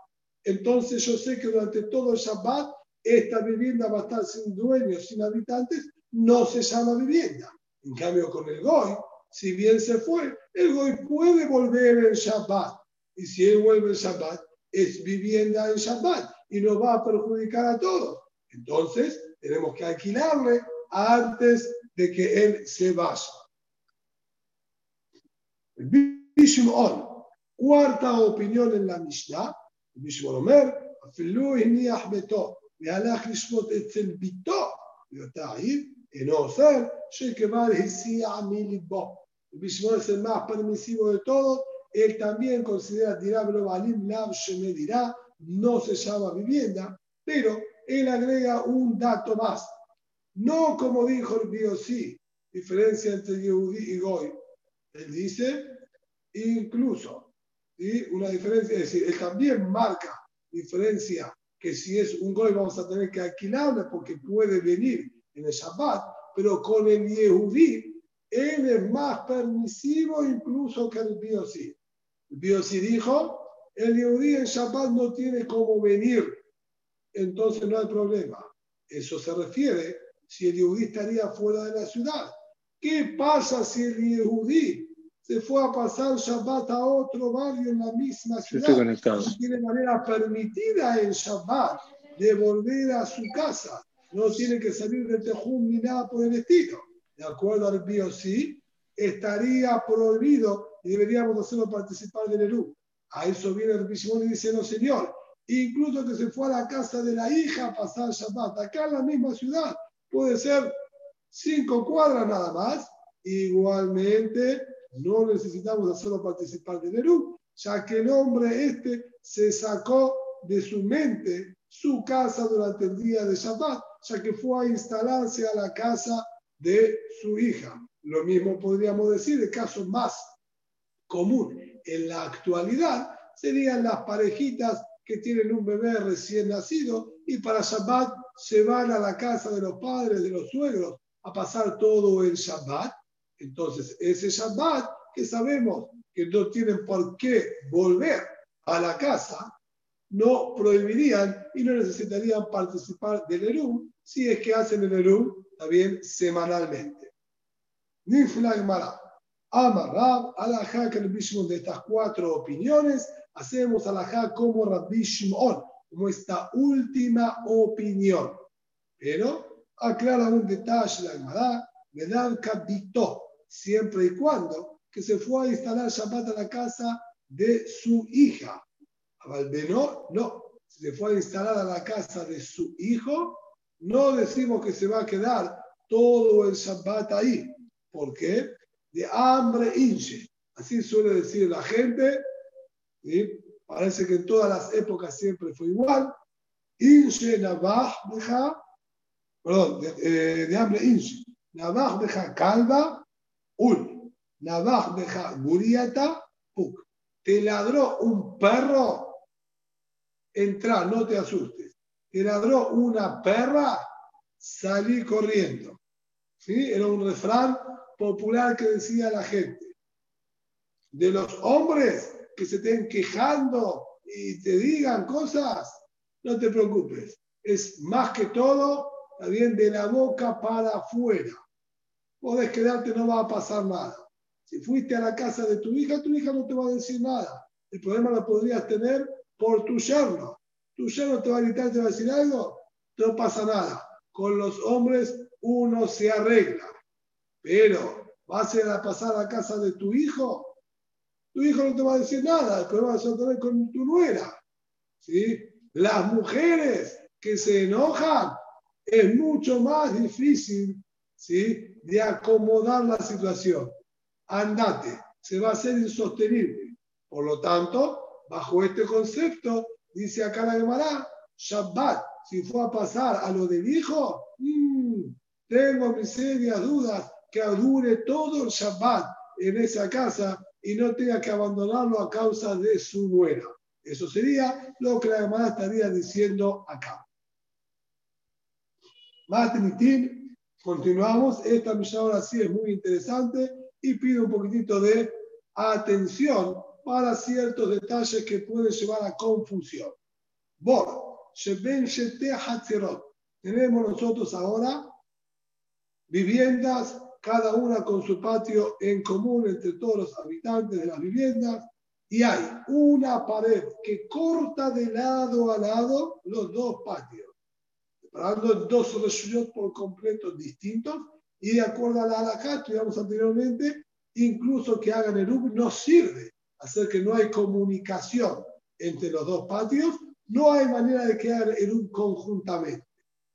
Entonces yo sé que durante todo el Shabbat esta vivienda va a estar sin dueños, sin habitantes, no se llama vivienda. En cambio, con el Goy, si bien se fue, el Goy puede volver en Shabbat. Y si él vuelve en Shabbat, es vivienda en Shabbat y nos va a perjudicar a todos. Entonces, tenemos que alquilarle antes de que él se vaya. Bishimon, cuarta opinión en la Mishnah, Bishimon Omer, אפילו הניח ביתו והלך לשמות אצל ביתו, ואותה עיר, אינו אוסר שכבר הסיע מליבו. Bishmon es el más permisivo de todos. Él también considera Dirablo Balim dirá, no se llama vivienda, pero él agrega un dato más. No como dijo el Biosí, diferencia entre Yehudi y Goy. Él dice, incluso, y una diferencia, es decir, él también marca diferencia que si es un Goy vamos a tener que alquilarle porque puede venir en el Shabbat, pero con el Yehudi él es más permisivo incluso que el Biosí. El Biosí dijo, el Yehudí en Shabbat no tiene cómo venir, entonces no hay problema. Eso se refiere si el Yehudí estaría fuera de la ciudad. ¿Qué pasa si el Yehudí se fue a pasar Shabbat a otro barrio en la misma ciudad? No tiene manera permitida en Shabbat de volver a su casa. No tiene que salir de Tejum ni nada por el estilo de acuerdo al BioC, estaría prohibido y deberíamos hacerlo participar del ERU. A eso viene el Bishimón y dice, no señor, incluso que se fue a la casa de la hija a pasar Shabbat, acá en la misma ciudad, puede ser cinco cuadras nada más, igualmente no necesitamos hacerlo participar del ERU, ya que el hombre este se sacó de su mente su casa durante el día de Shabbat, ya que fue a instalarse a la casa de su hija. Lo mismo podríamos decir, el caso más común en la actualidad serían las parejitas que tienen un bebé recién nacido y para Shabbat se van a la casa de los padres, de los suegros, a pasar todo el Shabbat. Entonces, ese Shabbat que sabemos que no tienen por qué volver a la casa, no prohibirían y no necesitarían participar del Erum si es que hacen el Erum también semanalmente. Nifla Amarrab, alajá que el de estas cuatro opiniones, hacemos alajá como Rabbi Shimon, como esta última opinión. Pero aclara un detalle la Gemara, dan capitó, siempre y cuando que se fue a instalar Shabbat a la casa de su hija. Abalbenó, no, se fue a instalar a la casa de su hijo, no decimos que se va a quedar todo el Shabbat ahí. ¿Por qué? De hambre inche. Así suele decir la gente. Parece que en todas las épocas siempre fue igual. Inche navah deja, perdón, de, eh, hambre inche. Navah deja calva, un. Navah deja guriata, puk. Te ladró un perro, entra, no te asustes que ladró una perra, salí corriendo. ¿Sí? Era un refrán popular que decía la gente. De los hombres que se estén quejando y te digan cosas, no te preocupes. Es más que todo, también de la boca para afuera. Podés quedarte, no va a pasar nada. Si fuiste a la casa de tu hija, tu hija no te va a decir nada. El problema lo podrías tener por tu yerno tu no te va a gritar, te va a decir algo, no pasa nada. Con los hombres uno se arregla. Pero vas a ir a pasar a casa de tu hijo, tu hijo no te va a decir nada, el problema vas a tener con tu nuera. ¿sí? Las mujeres que se enojan es mucho más difícil ¿sí? de acomodar la situación. Andate, se va a hacer insostenible. Por lo tanto, bajo este concepto, dice acá la Gemara, Shabbat, si fue a pasar a lo del hijo, mmm, tengo mis serias dudas que dure todo el Shabbat en esa casa y no tenga que abandonarlo a causa de su nuera. Eso sería lo que la hermana estaría diciendo acá. Matinitín, continuamos. Esta misión ahora sí es muy interesante y pide un poquitito de atención para ciertos detalles que pueden llevar a confusión. Tenemos nosotros ahora viviendas, cada una con su patio en común entre todos los habitantes de las viviendas, y hay una pared que corta de lado a lado los dos patios, separando dos reshuyot por completo distintos, y de acuerdo a la halakha, estudiamos anteriormente, incluso que hagan el UB no sirve, hacer que no hay comunicación entre los dos patios, no hay manera de que hagan el UB conjuntamente.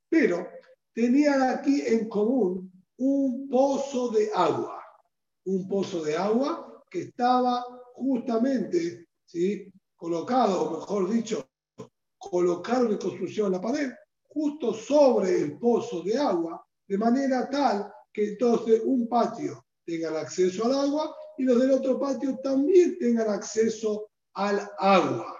Pero tenían aquí en común un pozo de agua, un pozo de agua que estaba justamente ¿sí? colocado, o mejor dicho, colocaron en construcción la pared, justo sobre el pozo de agua, de manera tal que entonces un patio tenga acceso al agua y los del otro patio también tengan acceso al agua.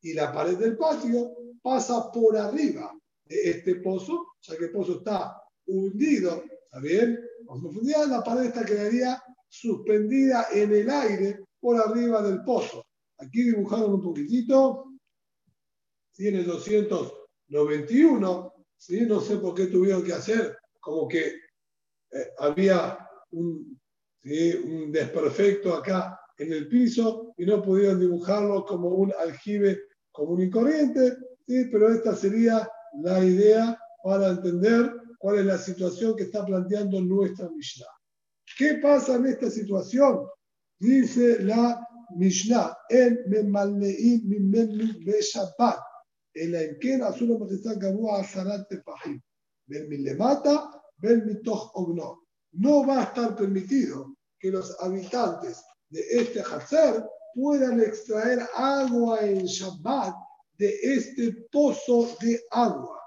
Y la pared del patio pasa por arriba de este pozo, ya que el pozo está hundido, ¿está bien? profundidad, la pared esta quedaría suspendida en el aire por arriba del pozo. Aquí dibujaron un poquitito, tiene 291, ¿sí? no sé por qué tuvieron que hacer, como que eh, había un, un desperfecto acá en el piso y no pudieron dibujarlo como un aljibe común y corriente, ¿sí? pero esta sería la idea para entender cuál es la situación que está planteando nuestra Mishnah. ¿Qué pasa en esta situación? Dice la Mishnah, en Memalneim Mimenu Beshabbat, en la Enken Azul Majestad Gabua Azarat Tefahim, Ben Milemata, Ben Mitoch Ogno. No va a estar permitido que los habitantes de este Hatzer puedan extraer agua en Shabbat de este pozo de agua.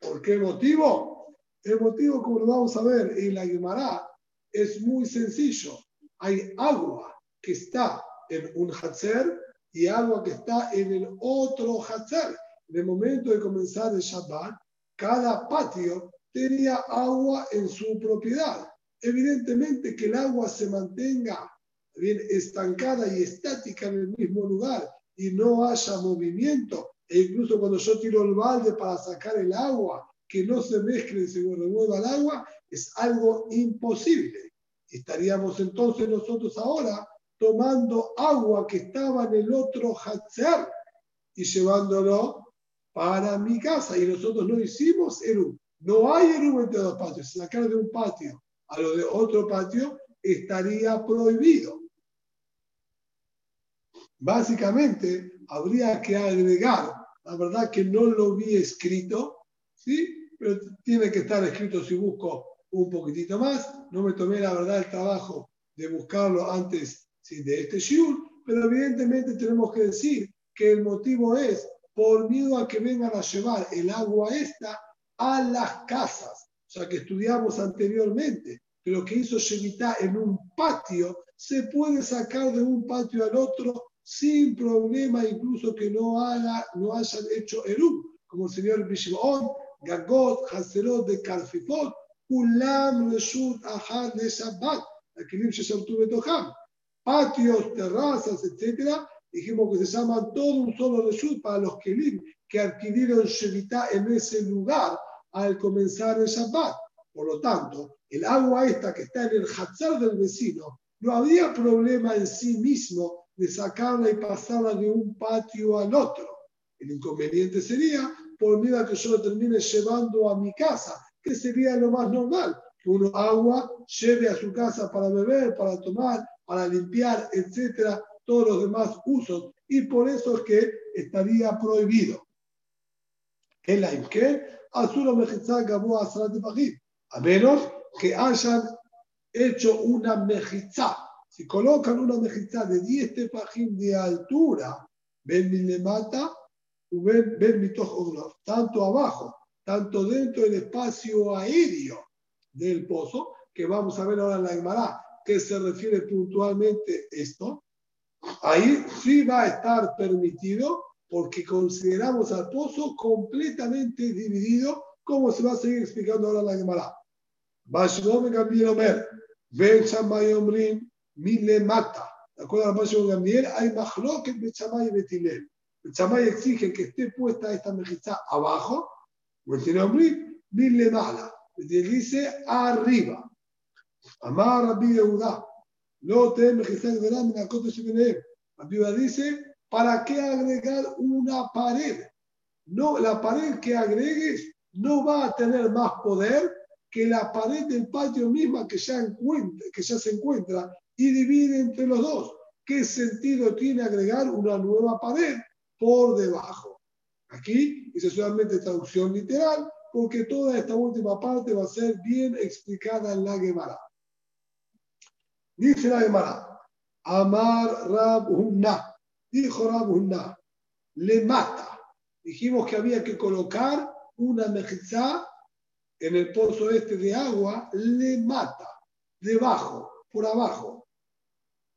¿Por qué motivo? El motivo, como lo vamos a ver en la Gemara, es muy sencillo. Hay agua que está en un Hatzer y agua que está en el otro Hatzer. En el momento de comenzar el Shabbat, cada patio tenía agua en su propiedad. Evidentemente que el agua se mantenga bien estancada y estática en el mismo lugar y no haya movimiento e incluso cuando yo tiro el balde para sacar el agua, que no se mezcle y se remueva el agua, es algo imposible. Estaríamos entonces nosotros ahora tomando agua que estaba en el otro Hatzer y llevándolo para mi casa. Y nosotros no hicimos Eru. No hay Eru entre dos patios. Sacar de un patio a lo de otro patio estaría prohibido. Básicamente, habría que agregar la verdad que no lo vi escrito, ¿sí? Pero tiene que estar escrito si busco un poquitito más. No me tomé, la verdad, el trabajo de buscarlo antes de este shiur, pero evidentemente tenemos que decir que el motivo es por miedo a que vengan a llevar el agua esta a las casas. O sea, que estudiamos anteriormente, que lo que hizo Shevita en un patio se puede sacar de un patio al otro sin problema, incluso que no, haga, no hayan hecho Eru, como el señor Bishimon, Gagot, Haserot de Karfifot, Ulam Reshut Ahad de Shabbat, Akilim Betoham, patios, terrazas, etc. Dijimos que se llaman todo un solo Reshut para los Kelim que adquirieron Shevita en ese lugar al comenzar el Shabbat. Por lo tanto, el agua esta que está en el Hatzar del vecino, no había problema en sí mismo de sacarla y pasarla de un patio al otro. El inconveniente sería por miedo a que yo lo termine llevando a mi casa, que sería lo más normal, que uno agua lleve a su casa para beber, para tomar, para limpiar, etcétera, todos los demás usos y por eso es que estaría prohibido. ¿Qué la que Azul Mejizá Gabú de A menos que hayan hecho una mejizá. Si colocan una mejizá de 10 tefajim de altura, ven mi mata, ven, ven mi tanto abajo, tanto dentro del espacio aéreo del pozo, que vamos a ver ahora en la Gemara, que se refiere puntualmente esto, ahí sí va a estar permitido porque consideramos al pozo completamente dividido, como se va a seguir explicando ahora en la Gemara. Bashrom Gambiel ven Shammai Omrim, Mile Mata. ¿De acuerdo a Bashrom Gambiel? Hay Mahloket Bechamay y Betilel. Bechamay exige que esté puesta esta mejizá abajo, Betilel Omrim, Mile Mala. Betilel dice arriba. Amar Rabbi Yehuda. No te mejizá gdela min akot shebenehem. Rabbi Yehuda dice, ¿para qué agregar una pared? No, la pared que agregues no va a tener más poder que la pared del patio misma que ya, encuentra, que ya se encuentra y divide entre los dos. ¿Qué sentido tiene agregar una nueva pared por debajo? Aquí dice solamente traducción literal, porque toda esta última parte va a ser bien explicada en la Gemara. Dice la Gemara, Amar Rab dijo Rab le mata. Dijimos que había que colocar una mejizá en el pozo este de agua, le mata, debajo, por abajo.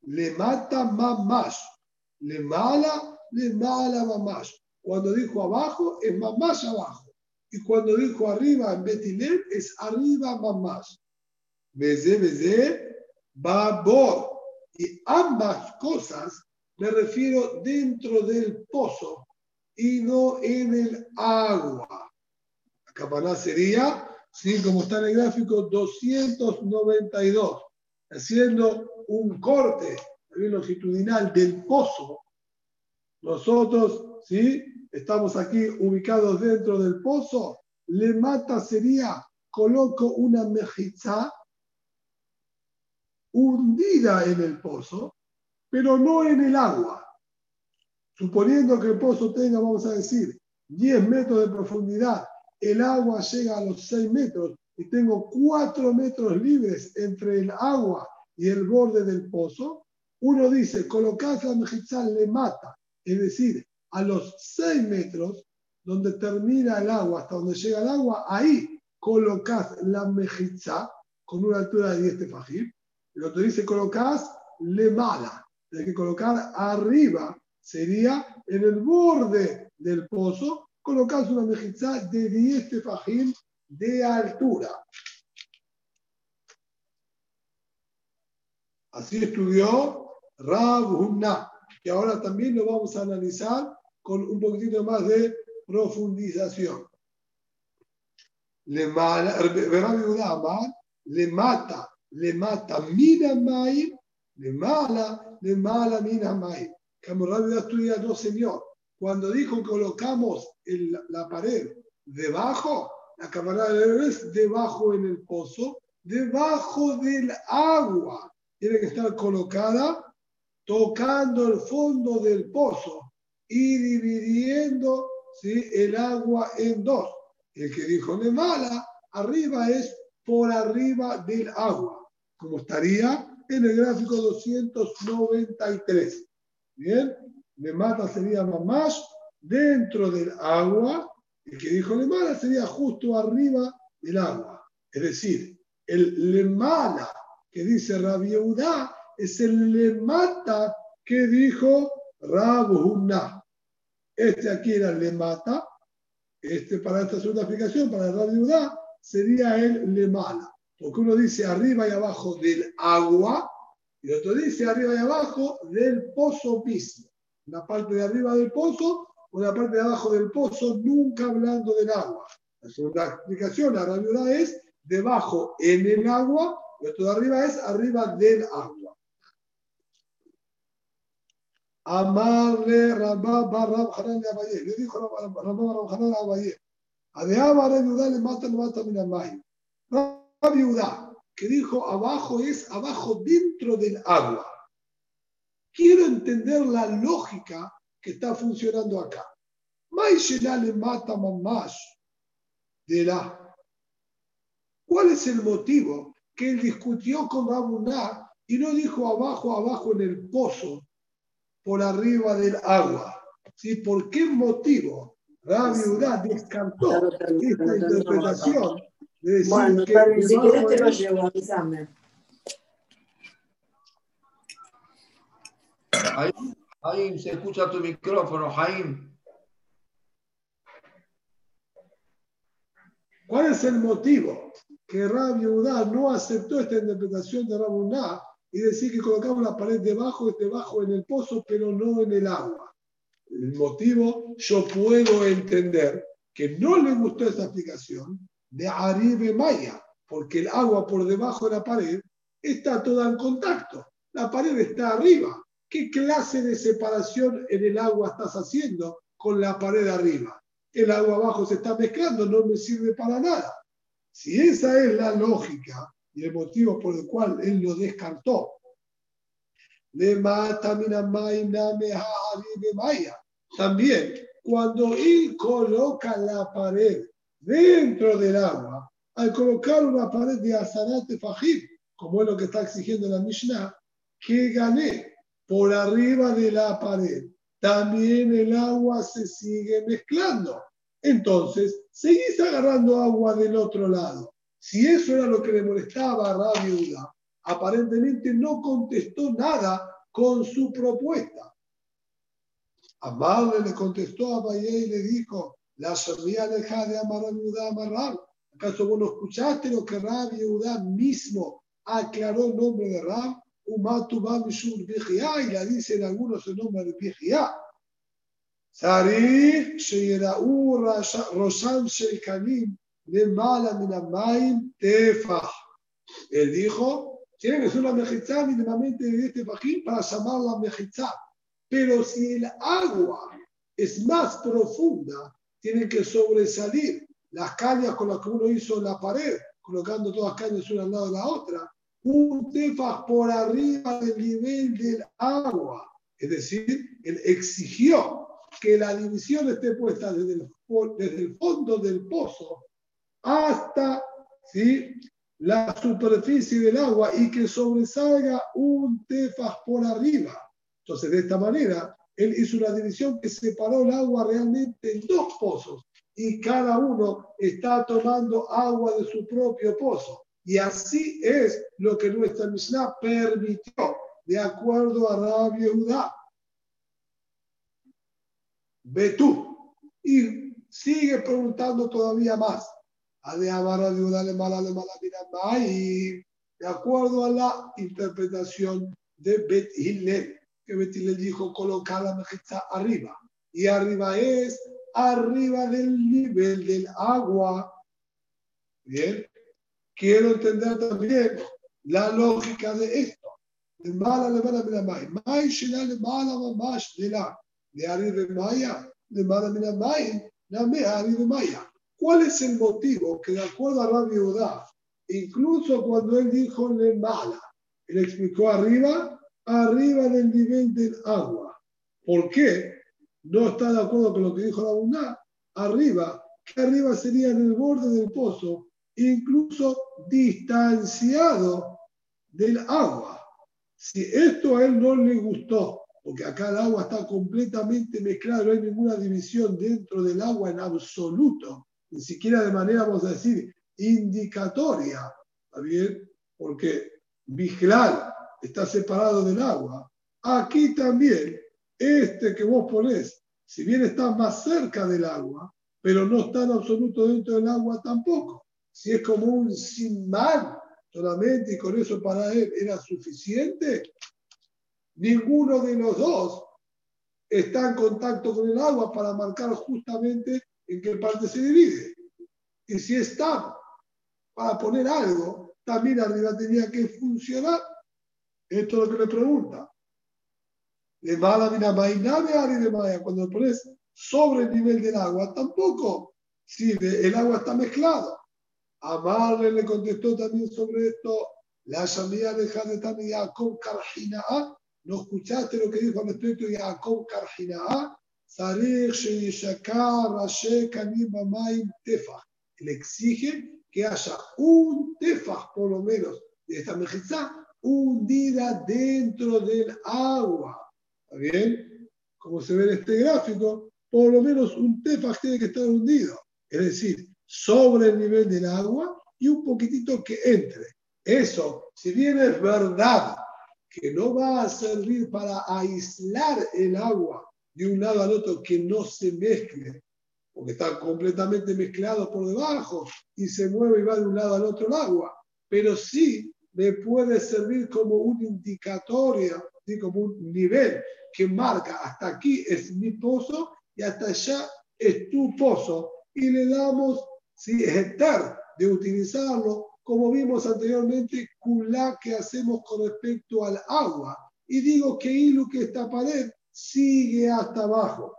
Le mata más más. Le mala, le mala más más. Cuando dijo abajo, es más más abajo. Y cuando dijo arriba en Betilel, es arriba más más. Beze, beze, babor. Y ambas cosas me refiero dentro del pozo y no en el agua. La sería ¿sí? como está en el gráfico, 292, haciendo un corte longitudinal del pozo. Nosotros, ¿sí? Estamos aquí ubicados dentro del pozo. Le mata sería, coloco una mejizá hundida en el pozo, pero no en el agua. Suponiendo que el pozo tenga, vamos a decir, 10 metros de profundidad el agua llega a los 6 metros y tengo 4 metros libres entre el agua y el borde del pozo, uno dice, colocás la mejizá le mata, es decir, a los 6 metros, donde termina el agua, hasta donde llega el agua, ahí colocás la mejizá con una altura de 10 tefajim. El otro dice, colocás le mala, hay que colocar arriba, sería en el borde del pozo, colocas una mejizá de 10 tefajim de altura. Así estudió Rab Hunna, que ahora también lo vamos a analizar con un poquitito más de profundización. Le mata, le mata mina maim, le mala, le mala mina maim. Como Rabbi estudia, no señor. Cuando dijo colocamos la pared debajo, la cámara de es debajo en el pozo, debajo del agua. Tiene que estar colocada tocando el fondo del pozo y dividiendo ¿sí? el agua en dos. El que dijo de mala, arriba es por arriba del agua, como estaría en el gráfico 293. Bien, de mata sería más dentro del agua, el que dijo lemala sería justo arriba del agua. Es decir, el lemala que dice Rabbi es el lemata que dijo Rabuna. Este aquí era lemata, este para esta segunda explicación, para Rabbi sería el lemala. Porque uno dice arriba y abajo del agua, y otro dice arriba y abajo del pozo mismo. La parte de arriba del pozo o la parte de abajo del pozo, nunca hablando del agua. La segunda explicación, la realidad es debajo en el agua, y esto de arriba es arriba del agua. Amarle Rabá Barrab Hanan de Abaye. Le dijo Rabá Barrab Hanan de Abaye. Adeaba Rabbi le mata, le mata Minamay. Rabbi que dijo abajo es abajo dentro del agua. Quiero entender la lógica que está funcionando acá. le mata de la. ¿Cuál es el motivo que él discutió con Rabuná y no dijo abajo, abajo en el pozo, por arriba del agua? ¿Sí? ¿Por qué motivo Rabbi Udá descartó esta interpretación de decir bueno, que si quieres te lo llevo, avísame. Jaim, se escucha tu micrófono, Jaim. ¿Cuál es el motivo que Rabbi Udá no aceptó esta interpretación de Rabbi Udá y decir que colocamos la pared debajo, debajo en el pozo, pero no en el agua? El motivo yo puedo entender que no le gustó esta explicación de Aribe Maya, porque el agua por debajo de la pared está toda en contacto. La pared está arriba. ¿Qué clase de separación en el agua estás haciendo con la pared arriba? El agua abajo se está mezclando, no me sirve para nada. Si esa es la lógica y el motivo por el cual él lo descartó. También, cuando él coloca la pared dentro del agua, al colocar una pared de Asanate Fajib, como es lo que está exigiendo la Mishnah, que gané por arriba de la pared, también el agua se sigue mezclando. Entonces, seguís agarrando agua del otro lado. Si eso era lo que le molestaba a Rabbi Uda, aparentemente no contestó nada con su propuesta. Amable le contestó a Valle y le dijo, la sabía dejar de amar a Udá amarrar. ¿Acaso vos no escuchaste lo que Rabbi Udá mismo aclaró el nombre de Rab? Umatu Bamishur Bihia, y la dicen algunos el nombre de Bihia. צריך שיראו ראשם של קנים למעלה מן המים טפח. Él dijo, tiene que ser una mejizá mínimamente de este fajín para llamarla mejizá. Pero si el agua es más profunda, tienen que sobresalir las cañas con las que uno hizo la pared, colocando todas las cañas una al lado de la otra, un tefaj por arriba del nivel del agua. Es decir, él exigió que la división esté puesta desde el, desde el fondo del pozo hasta ¿sí? la superficie del agua y que sobresalga un tefaj por arriba. Entonces, de esta manera, él hizo una división que separó el agua realmente en dos pozos y cada uno está tomando agua de su propio pozo. Y así es lo que nuestra Mishnah permitió, de acuerdo a Rabbi Yehuda. Ve tú. Y sigue preguntando todavía más. De acuerdo a la interpretación de Bet Hillel, que Bet Hillel dijo colocar la mejita arriba. Y arriba es arriba del nivel del agua. Bien. Quiero entender también la lógica de esto. De mala, de mala, de mala, Mai shena de mala, mamash, de la, de arriba de Maya, de mala, de Maya, la me arriba de Maya. ¿Cuál es el motivo que, de acuerdo a Rabbi Udá, incluso cuando él dijo le mala, él explicó arriba, arriba del nivel del agua? ¿Por qué? No está de acuerdo con lo que dijo la Udá. Arriba, que arriba sería en el borde del pozo, incluso distanciado del agua. Si esto a él no le gustó, porque acá el agua está completamente mezclada, no hay ninguna división dentro del agua en absoluto, ni siquiera de manera, vamos a decir, indicatoria. Porque Vigilar está separado del agua. Aquí también, este que vos ponés, si bien está más cerca del agua, pero no está en absoluto dentro del agua tampoco si es como un simán solamente y con eso para él era suficiente, ninguno de los dos está en contacto con el agua para marcar justamente en qué parte se divide. Y si está para poner algo, también arriba tenía que funcionar. Esto es lo que le pregunta. De mala mina de maya, cuando pones sobre el nivel del agua, tampoco. Si el agua está mezclado. Amarle le contestó también sobre esto, la Shamía de Taniyah con Karjina'a, ¿no escuchaste lo que dijo al respecto de Jacob Bamaim Tefah. Le exige que haya un tefaj, por lo menos, de esta mejizá, hundida dentro del agua. ¿Está bien? Como se ve en este gráfico, por lo menos un tefaj tiene que estar hundido. Es decir, sobre el nivel del agua y un poquitito que entre. Eso, si bien es verdad que no va a servir para aislar el agua de un lado al otro, que no se mezcle, porque está completamente mezclado por debajo y se mueve y va de un lado al otro el agua, pero sí me puede servir como un indicatorio, como un nivel que marca hasta aquí es mi pozo y hasta allá es tu pozo y le damos si es de utilizarlo, como vimos anteriormente, culá que hacemos con respecto al agua. Y digo que hilo que esta pared sigue hasta abajo.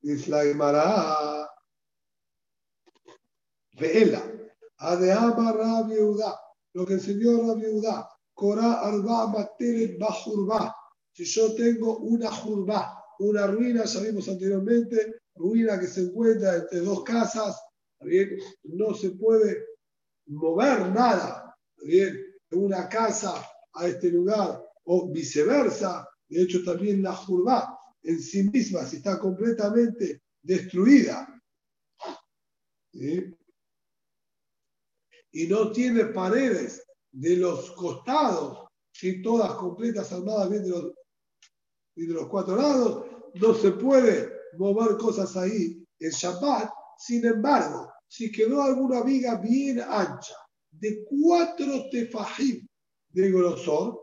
Dice la Gemara, Veela, Adeama Rabbi lo que enseñó Rabbi Udá, Korah Arba Materet Bajurba. Si yo tengo una jurba, una ruina, ya vimos anteriormente, ruina que se encuentra entre dos casas, bien? no se puede mover nada bien? de una casa a este lugar o viceversa. De hecho, también la jurba en sí misma, está completamente destruida y no tiene paredes de los costados, si todas completas, armadas bien de los, de los cuatro lados, no se puede mover cosas ahí en Shabbat. Sin embargo, si quedó alguna viga bien ancha, de cuatro tefajim de grosor,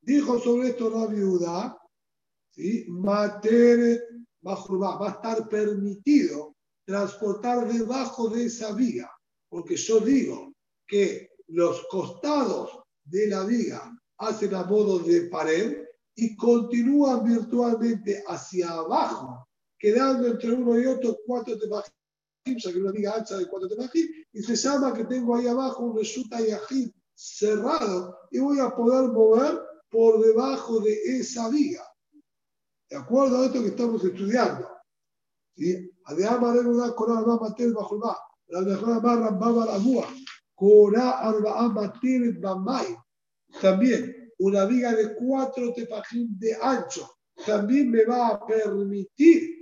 dijo sobre esto Rabbi Udá, ¿sí? Mater va a estar permitido transportar debajo de esa viga, porque yo digo que los costados de la viga hacen a modo de pared y continúan virtualmente hacia abajo quedando entre uno y otro cuatro tefajim, ya que una viga ancha de cuatro tefajim, y se llama que tengo ahí abajo un resulta yajid cerrado y voy a poder mover por debajo de esa viga. De acuerdo a esto que estamos estudiando. ¿Sí? Además, de Corá Arba Matel bajo el La mejor amarra Baba la Búa. Corá Arba Matel Bamay. También una viga de cuatro tefajim de ancho. También me va a permitir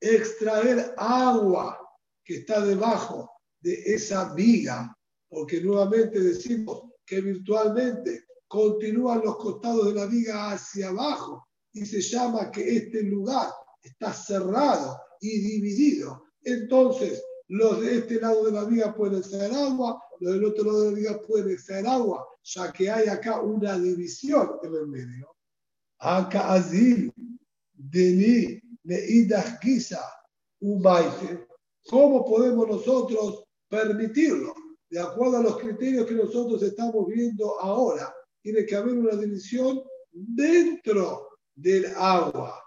extraer agua que está debajo de esa viga, porque nuevamente decimos que virtualmente continúan los costados de la viga hacia abajo y se llama que este lugar está cerrado y dividido. Entonces, los de este lado de la viga pueden extraer agua, los del otro lado de la viga pueden extraer agua, ya que hay acá una división en el medio. Acá azil, deni, ¿Cómo podemos nosotros permitirlo? De acuerdo a los criterios que nosotros estamos viendo ahora, tiene que haber una división dentro del agua.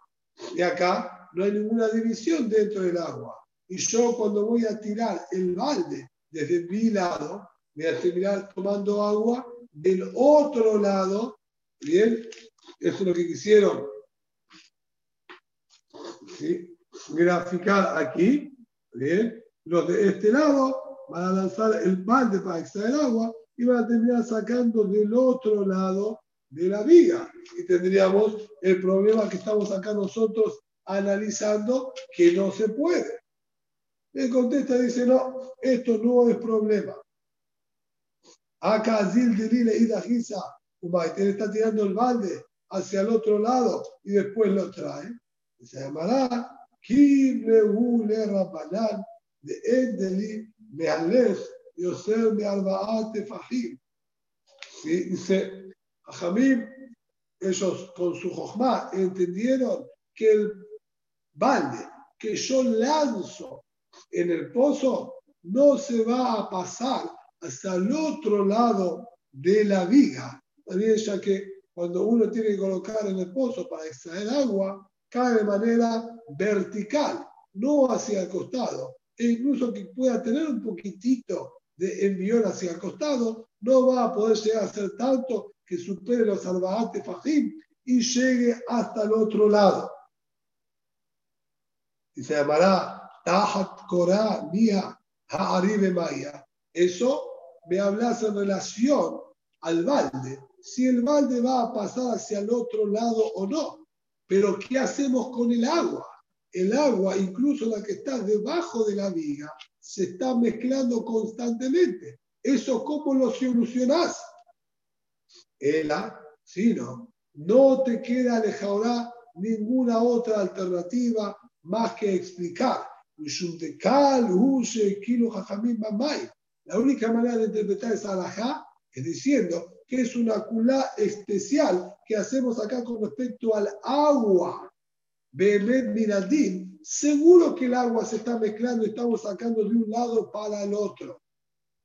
Y acá no hay ninguna división dentro del agua. Y yo cuando voy a tirar el balde desde mi lado, voy a terminar tomando agua del otro lado. Bien, eso es lo que quisieron graficar aquí, bien, los de este lado van a lanzar el balde para extraer agua y van a terminar sacando del otro lado de la viga. Y tendríamos el problema que estamos acá nosotros analizando que no se puede. Él contesta, dice, no, esto no es problema. Acá Zil de Lile y Dajisa, él está tirando el balde hacia el otro lado y después lo trae se llamará Kim le Rabbanan de Edeli Mealej Yoser de Arbaate Fahim. Dice, Jamim, ellos con su jojma entendieron que el balde que yo lanzo en el pozo no se va a pasar hasta el otro lado de la viga. También ya que cuando uno tiene que colocar en el pozo para extraer agua, cae de manera vertical, no hacia el costado. E incluso que pueda tener un poquitito de envión hacia el costado, no va a poder llegar a ser tanto que supere los Arbaat Fajim y llegue hasta el otro lado. Y se llamará Tahat Korah Mia Ha'aribe Maya. Eso me hablas en relación al balde, si el balde va a pasar hacia el otro lado o no. Pero ¿qué hacemos con el agua? El agua, incluso la que está debajo de la viga, se está mezclando constantemente. ¿Eso cómo lo solucionás? Ela, si no, no te queda ahora ninguna otra alternativa más que explicar. La única manera de interpretar esa alajá es diciendo que es una culá especial que hacemos acá con respecto al agua. Behemet Miradín, seguro que el agua se está mezclando estamos sacando de un lado para el otro.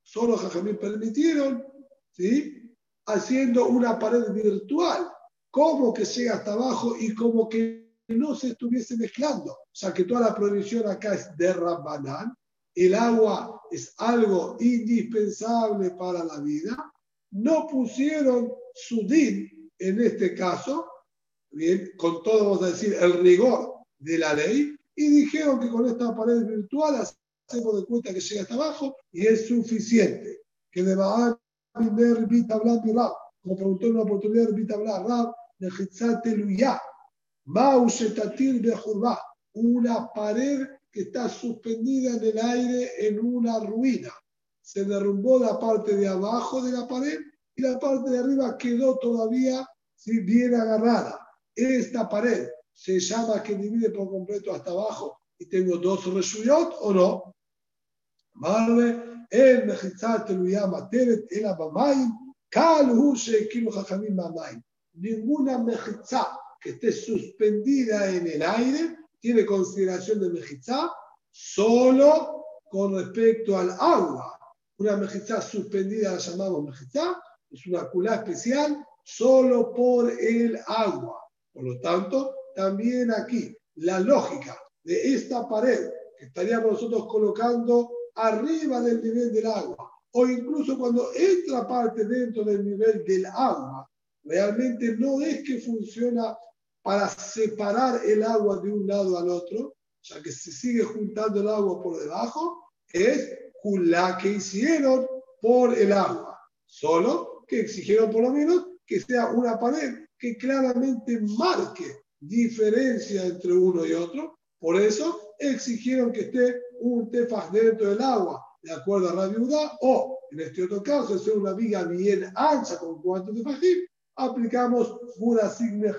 Solo Jajamín permitieron, ¿sí? Haciendo una pared virtual, como que llega hasta abajo y como que no se estuviese mezclando. O sea que toda la prohibición acá es de. El agua es algo indispensable para la vida. No pusieron su din en este caso, bien, con todo, vamos a decir, el rigor de la ley, y dijeron que con esta pared virtual hacemos de cuenta que llega hasta abajo y es suficiente. Que de Baal Vita hablar Rab, como preguntó en una oportunidad Vita hablar Rab, de Hitzate Luyá, de Jurba, una pared que está suspendida en el aire en una ruina. Se derrumbó la parte de abajo de la pared y la parte de arriba quedó todavía bien agarrada. Esta pared se llama que divide por completo hasta abajo y tengo dos reshuyot o no. Marve, el mechitzat lo llama teret el abamayim, kal hu shekilu chachamim mamayim. Ninguna mechitzat que esté suspendida en el aire tiene consideración de mejitzá solo con respecto al agua. Una mejitzá suspendida la llamamos mejitzá, es una culá especial solo por el agua. Por lo tanto, también aquí la lógica de esta pared que estaríamos nosotros colocando arriba del nivel del agua, o incluso cuando entra parte dentro del nivel del agua, realmente no es que funciona para separar el agua de un lado al otro, ya que se sigue juntando el agua por debajo, es la que hicieron por el agua. Solo que exigieron por lo menos que sea una pared que claramente marque diferencia entre uno y otro. Por eso exigieron que esté un tefaj dentro del agua, de acuerdo a la viuda, o en este otro caso, es una viga bien ancha con cuatro tefajim, aplicamos una signa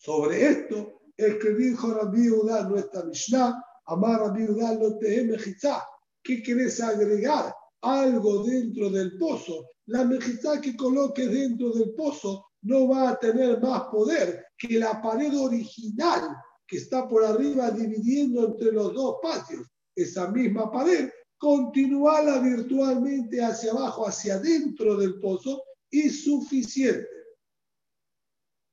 sobre esto es que dijo Rabbi Udá, nuestra Mishnah, Amar a no te mejizá. ¿Qué querés agregar? Algo dentro del pozo. La mejizá que coloques dentro del pozo no va a tener más poder que la pared original que está por arriba dividiendo entre los dos patios. Esa misma pared, continuala virtualmente hacia abajo, hacia adentro del pozo, es suficiente.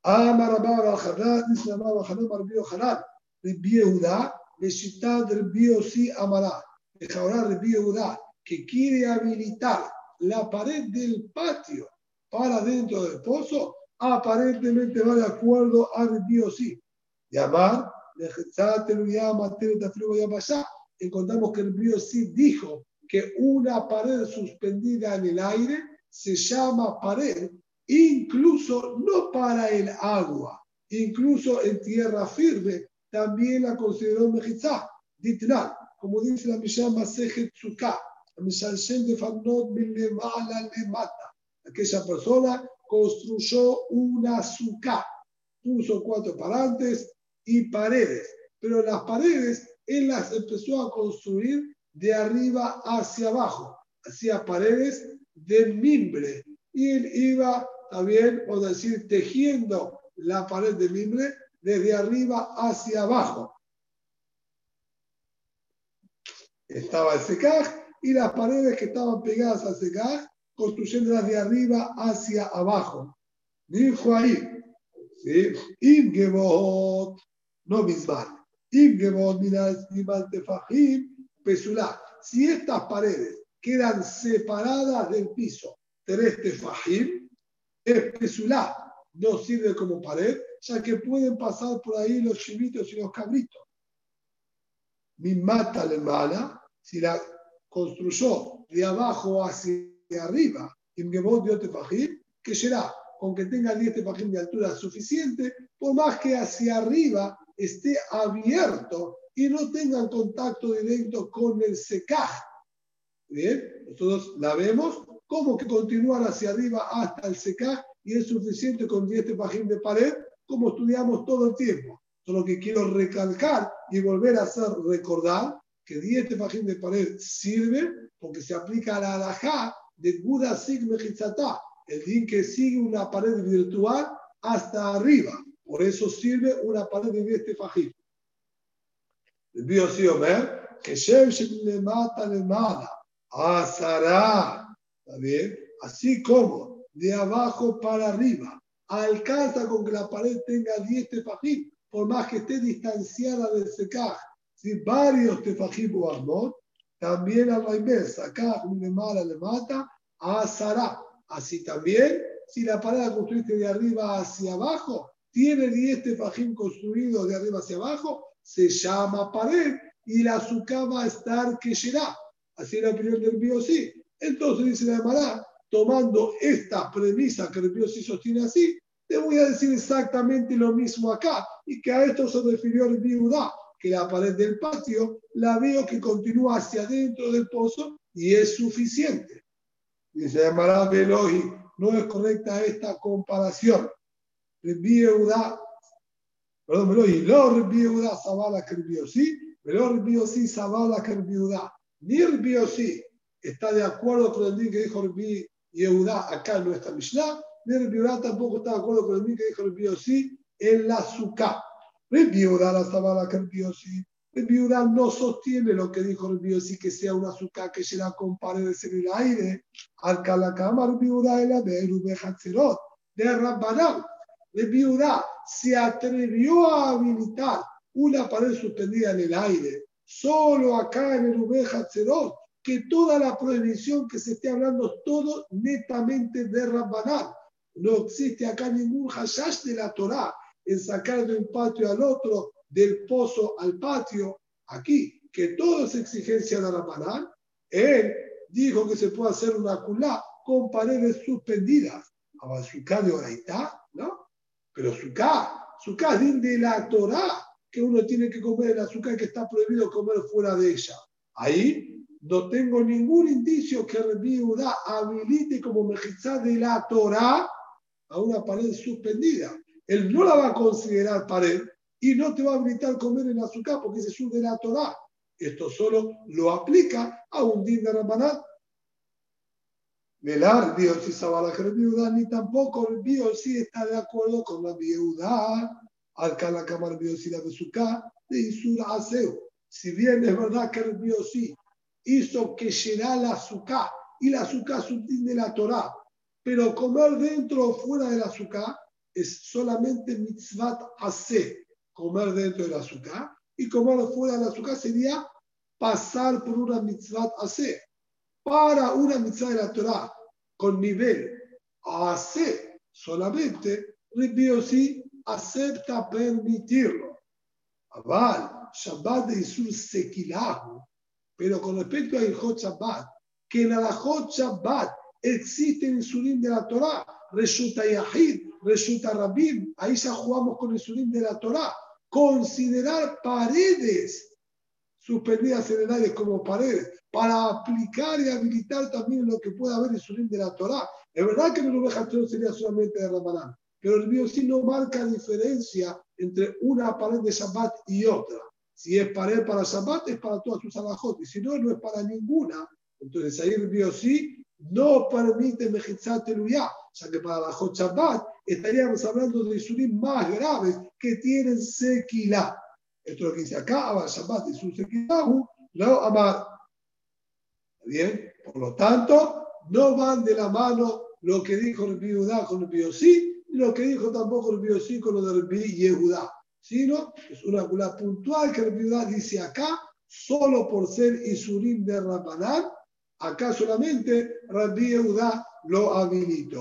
Amar Amar al-Hanan, dice Amar al-Hanan, Rabbi Hanan, Beshitá del Bio Si Amará, de Jaurá del Bio que quiere habilitar la pared del patio para dentro del pozo, aparentemente va de acuerdo al Bio Si. Llamar, encontramos que el Bio Si dijo que una pared suspendida en el aire se llama pared, incluso no para el agua, incluso en tierra firme, también la consideró Mejizá, Ditnal, como dice la Mishnah Masejet Tzuká. Aquella persona construyó una suká, puso cuatro parantes y paredes, pero las paredes él las empezó a construir de arriba hacia abajo, hacía paredes de mimbre y él iba también, o decir, tejiendo la pared de mimbre desde arriba hacia abajo. Estaba el secaj y las paredes que estaban pegadas al secaj, construyéndolas de arriba hacia abajo. Dijo ahí, ¿sí? no mismal. Imgebot, pesulá. Si estas paredes quedan separadas del piso tres tefajim, es pesulá, no sirve como pared, ya que pueden pasar por ahí los chivitos y los cabritos. Mi mata le mala, si la construyó de abajo hacia arriba, y me dio tefajim, que será con que tenga 10 tefajim de altura suficiente, por más que hacia arriba esté abierto y no tengan contacto directo con el secaj. Bien, nosotros la vemos como que continúan hacia arriba hasta el secaj y es suficiente con 10 tefajín de pared, como estudiamos todo el tiempo. Solo que quiero recalcar y volver a hacer recordar que 10 tefajín de pared sirve porque se aplica a la alajá de Buda Sig el din que sigue una pared virtual hasta arriba. Por eso sirve una pared de 10 tefajim. El bio sí Omer, que le mata le mala, asará, ¿está bien? Así como de abajo para arriba, alcanza con que la pared tenga 10 tefajim, por más que esté distanciada del secaj, si varios tefajim o amor, también a la inversa, acá le mala le mata, asará. Así también, si la pared la construiste de arriba hacia abajo, tiene 10 tefajim construidos de arriba hacia abajo, se llama pared y la azúcar va a estar que será. Así la opinión del Biosí. Entonces dice la Emara, tomando esta premisa que el Biosí sostiene así, te voy a decir exactamente lo mismo acá y que a esto se refirió el Biudá, que la pared del patio la veo que continúa hacia adentro del pozo y es suficiente. Dice Emara Belohi, no es correcta esta comparación. Yehuda, perdón, Melohi, lo Rabbi Yehuda Sabala que Rabbi Yossi, lo Rabbi Yossi Sabala que Yehuda. Ni Yossi está de acuerdo con el que dijo Rabbi Yehuda acá en nuestra Mishnah, ni Yehuda tampoco está de acuerdo con el día que dijo Yossi en la Sukkah. Yehuda la Sabala que Yehuda no sostiene lo que dijo Yossi que sea una Sukkah que será con paredes en el aire. Al el Aberu Bechatzerot de Rabbanam de viuda se atrevió a habilitar una pared suspendida en el aire, solo acá en el Ubeja Tzerot, que toda la prohibición que se esté hablando, todo netamente de Rabbanán. No existe acá ningún hashash de la Torah en sacar de un patio al otro, del pozo al patio. Aquí, que todo es exigencia de Rabbanán, él dijo que se puede hacer una culá con paredes suspendidas. A de Oraitá, ¿no? Pero suká, suká es de la Torah, que uno tiene que comer el azúcar que está prohibido comer fuera de ella. Ahí no tengo ningún indicio que Rabbi Udá habilite como mejizá de la Torah a una pared suspendida. Él no la va a considerar pared y no te va a habilitar comer el azúcar porque ese es de la Torah. Esto solo lo aplica a un din de Rabanat Velar Dios si Sabala viuda, ni tampoco el Dios está de acuerdo con la viuda, al la cámara si la besuká de Isur Aseo. Si bien es verdad que el Dios hizo que será la azúcar y la azúcar de la Torah, pero comer dentro o fuera del azúcar es solamente mitzvat ase, comer dentro del azúcar, y comer fuera del azúcar sería pasar por una mitzvat ase para una mitzvah de la Torah con nivel hace solamente, Rabbi sí acepta permitirlo. Aval, Shabbat de Isur Sekilahu, pero con respecto a Ilhot Shabbat, que en Alajot Shabbat existe el insulín de la Torah, resulta Yahid, resulta Rabim, ahí ya jugamos con el insulín de la Torah. Considerar paredes suspendidas en el aire como paredes, para aplicar y habilitar también lo que pueda haber en su de la Torah. Es verdad que el no sería solamente de Ramadán, pero el mío sí no marca diferencia entre una pared de Shabbat y otra. Si es pared para Shabbat, es para todas sus alajot, y si no, no es para ninguna. Entonces ahí el sí no permite Mejitzat ya sea que para la Shabbat estaríamos hablando de Isurim más graves que tienen sequila. Esto es lo que dice acá, Abba Shabbat y su sequilahu, no amar. Bien, por lo tanto, no van de la mano lo que dijo el Yehudá con el Biosí, y lo que dijo tampoco el Biosí con lo del Yehudá, sino es una cula puntual que Yehudá dice acá, solo por ser Isurim de Rabanán, acá solamente Rabbi lo habilito.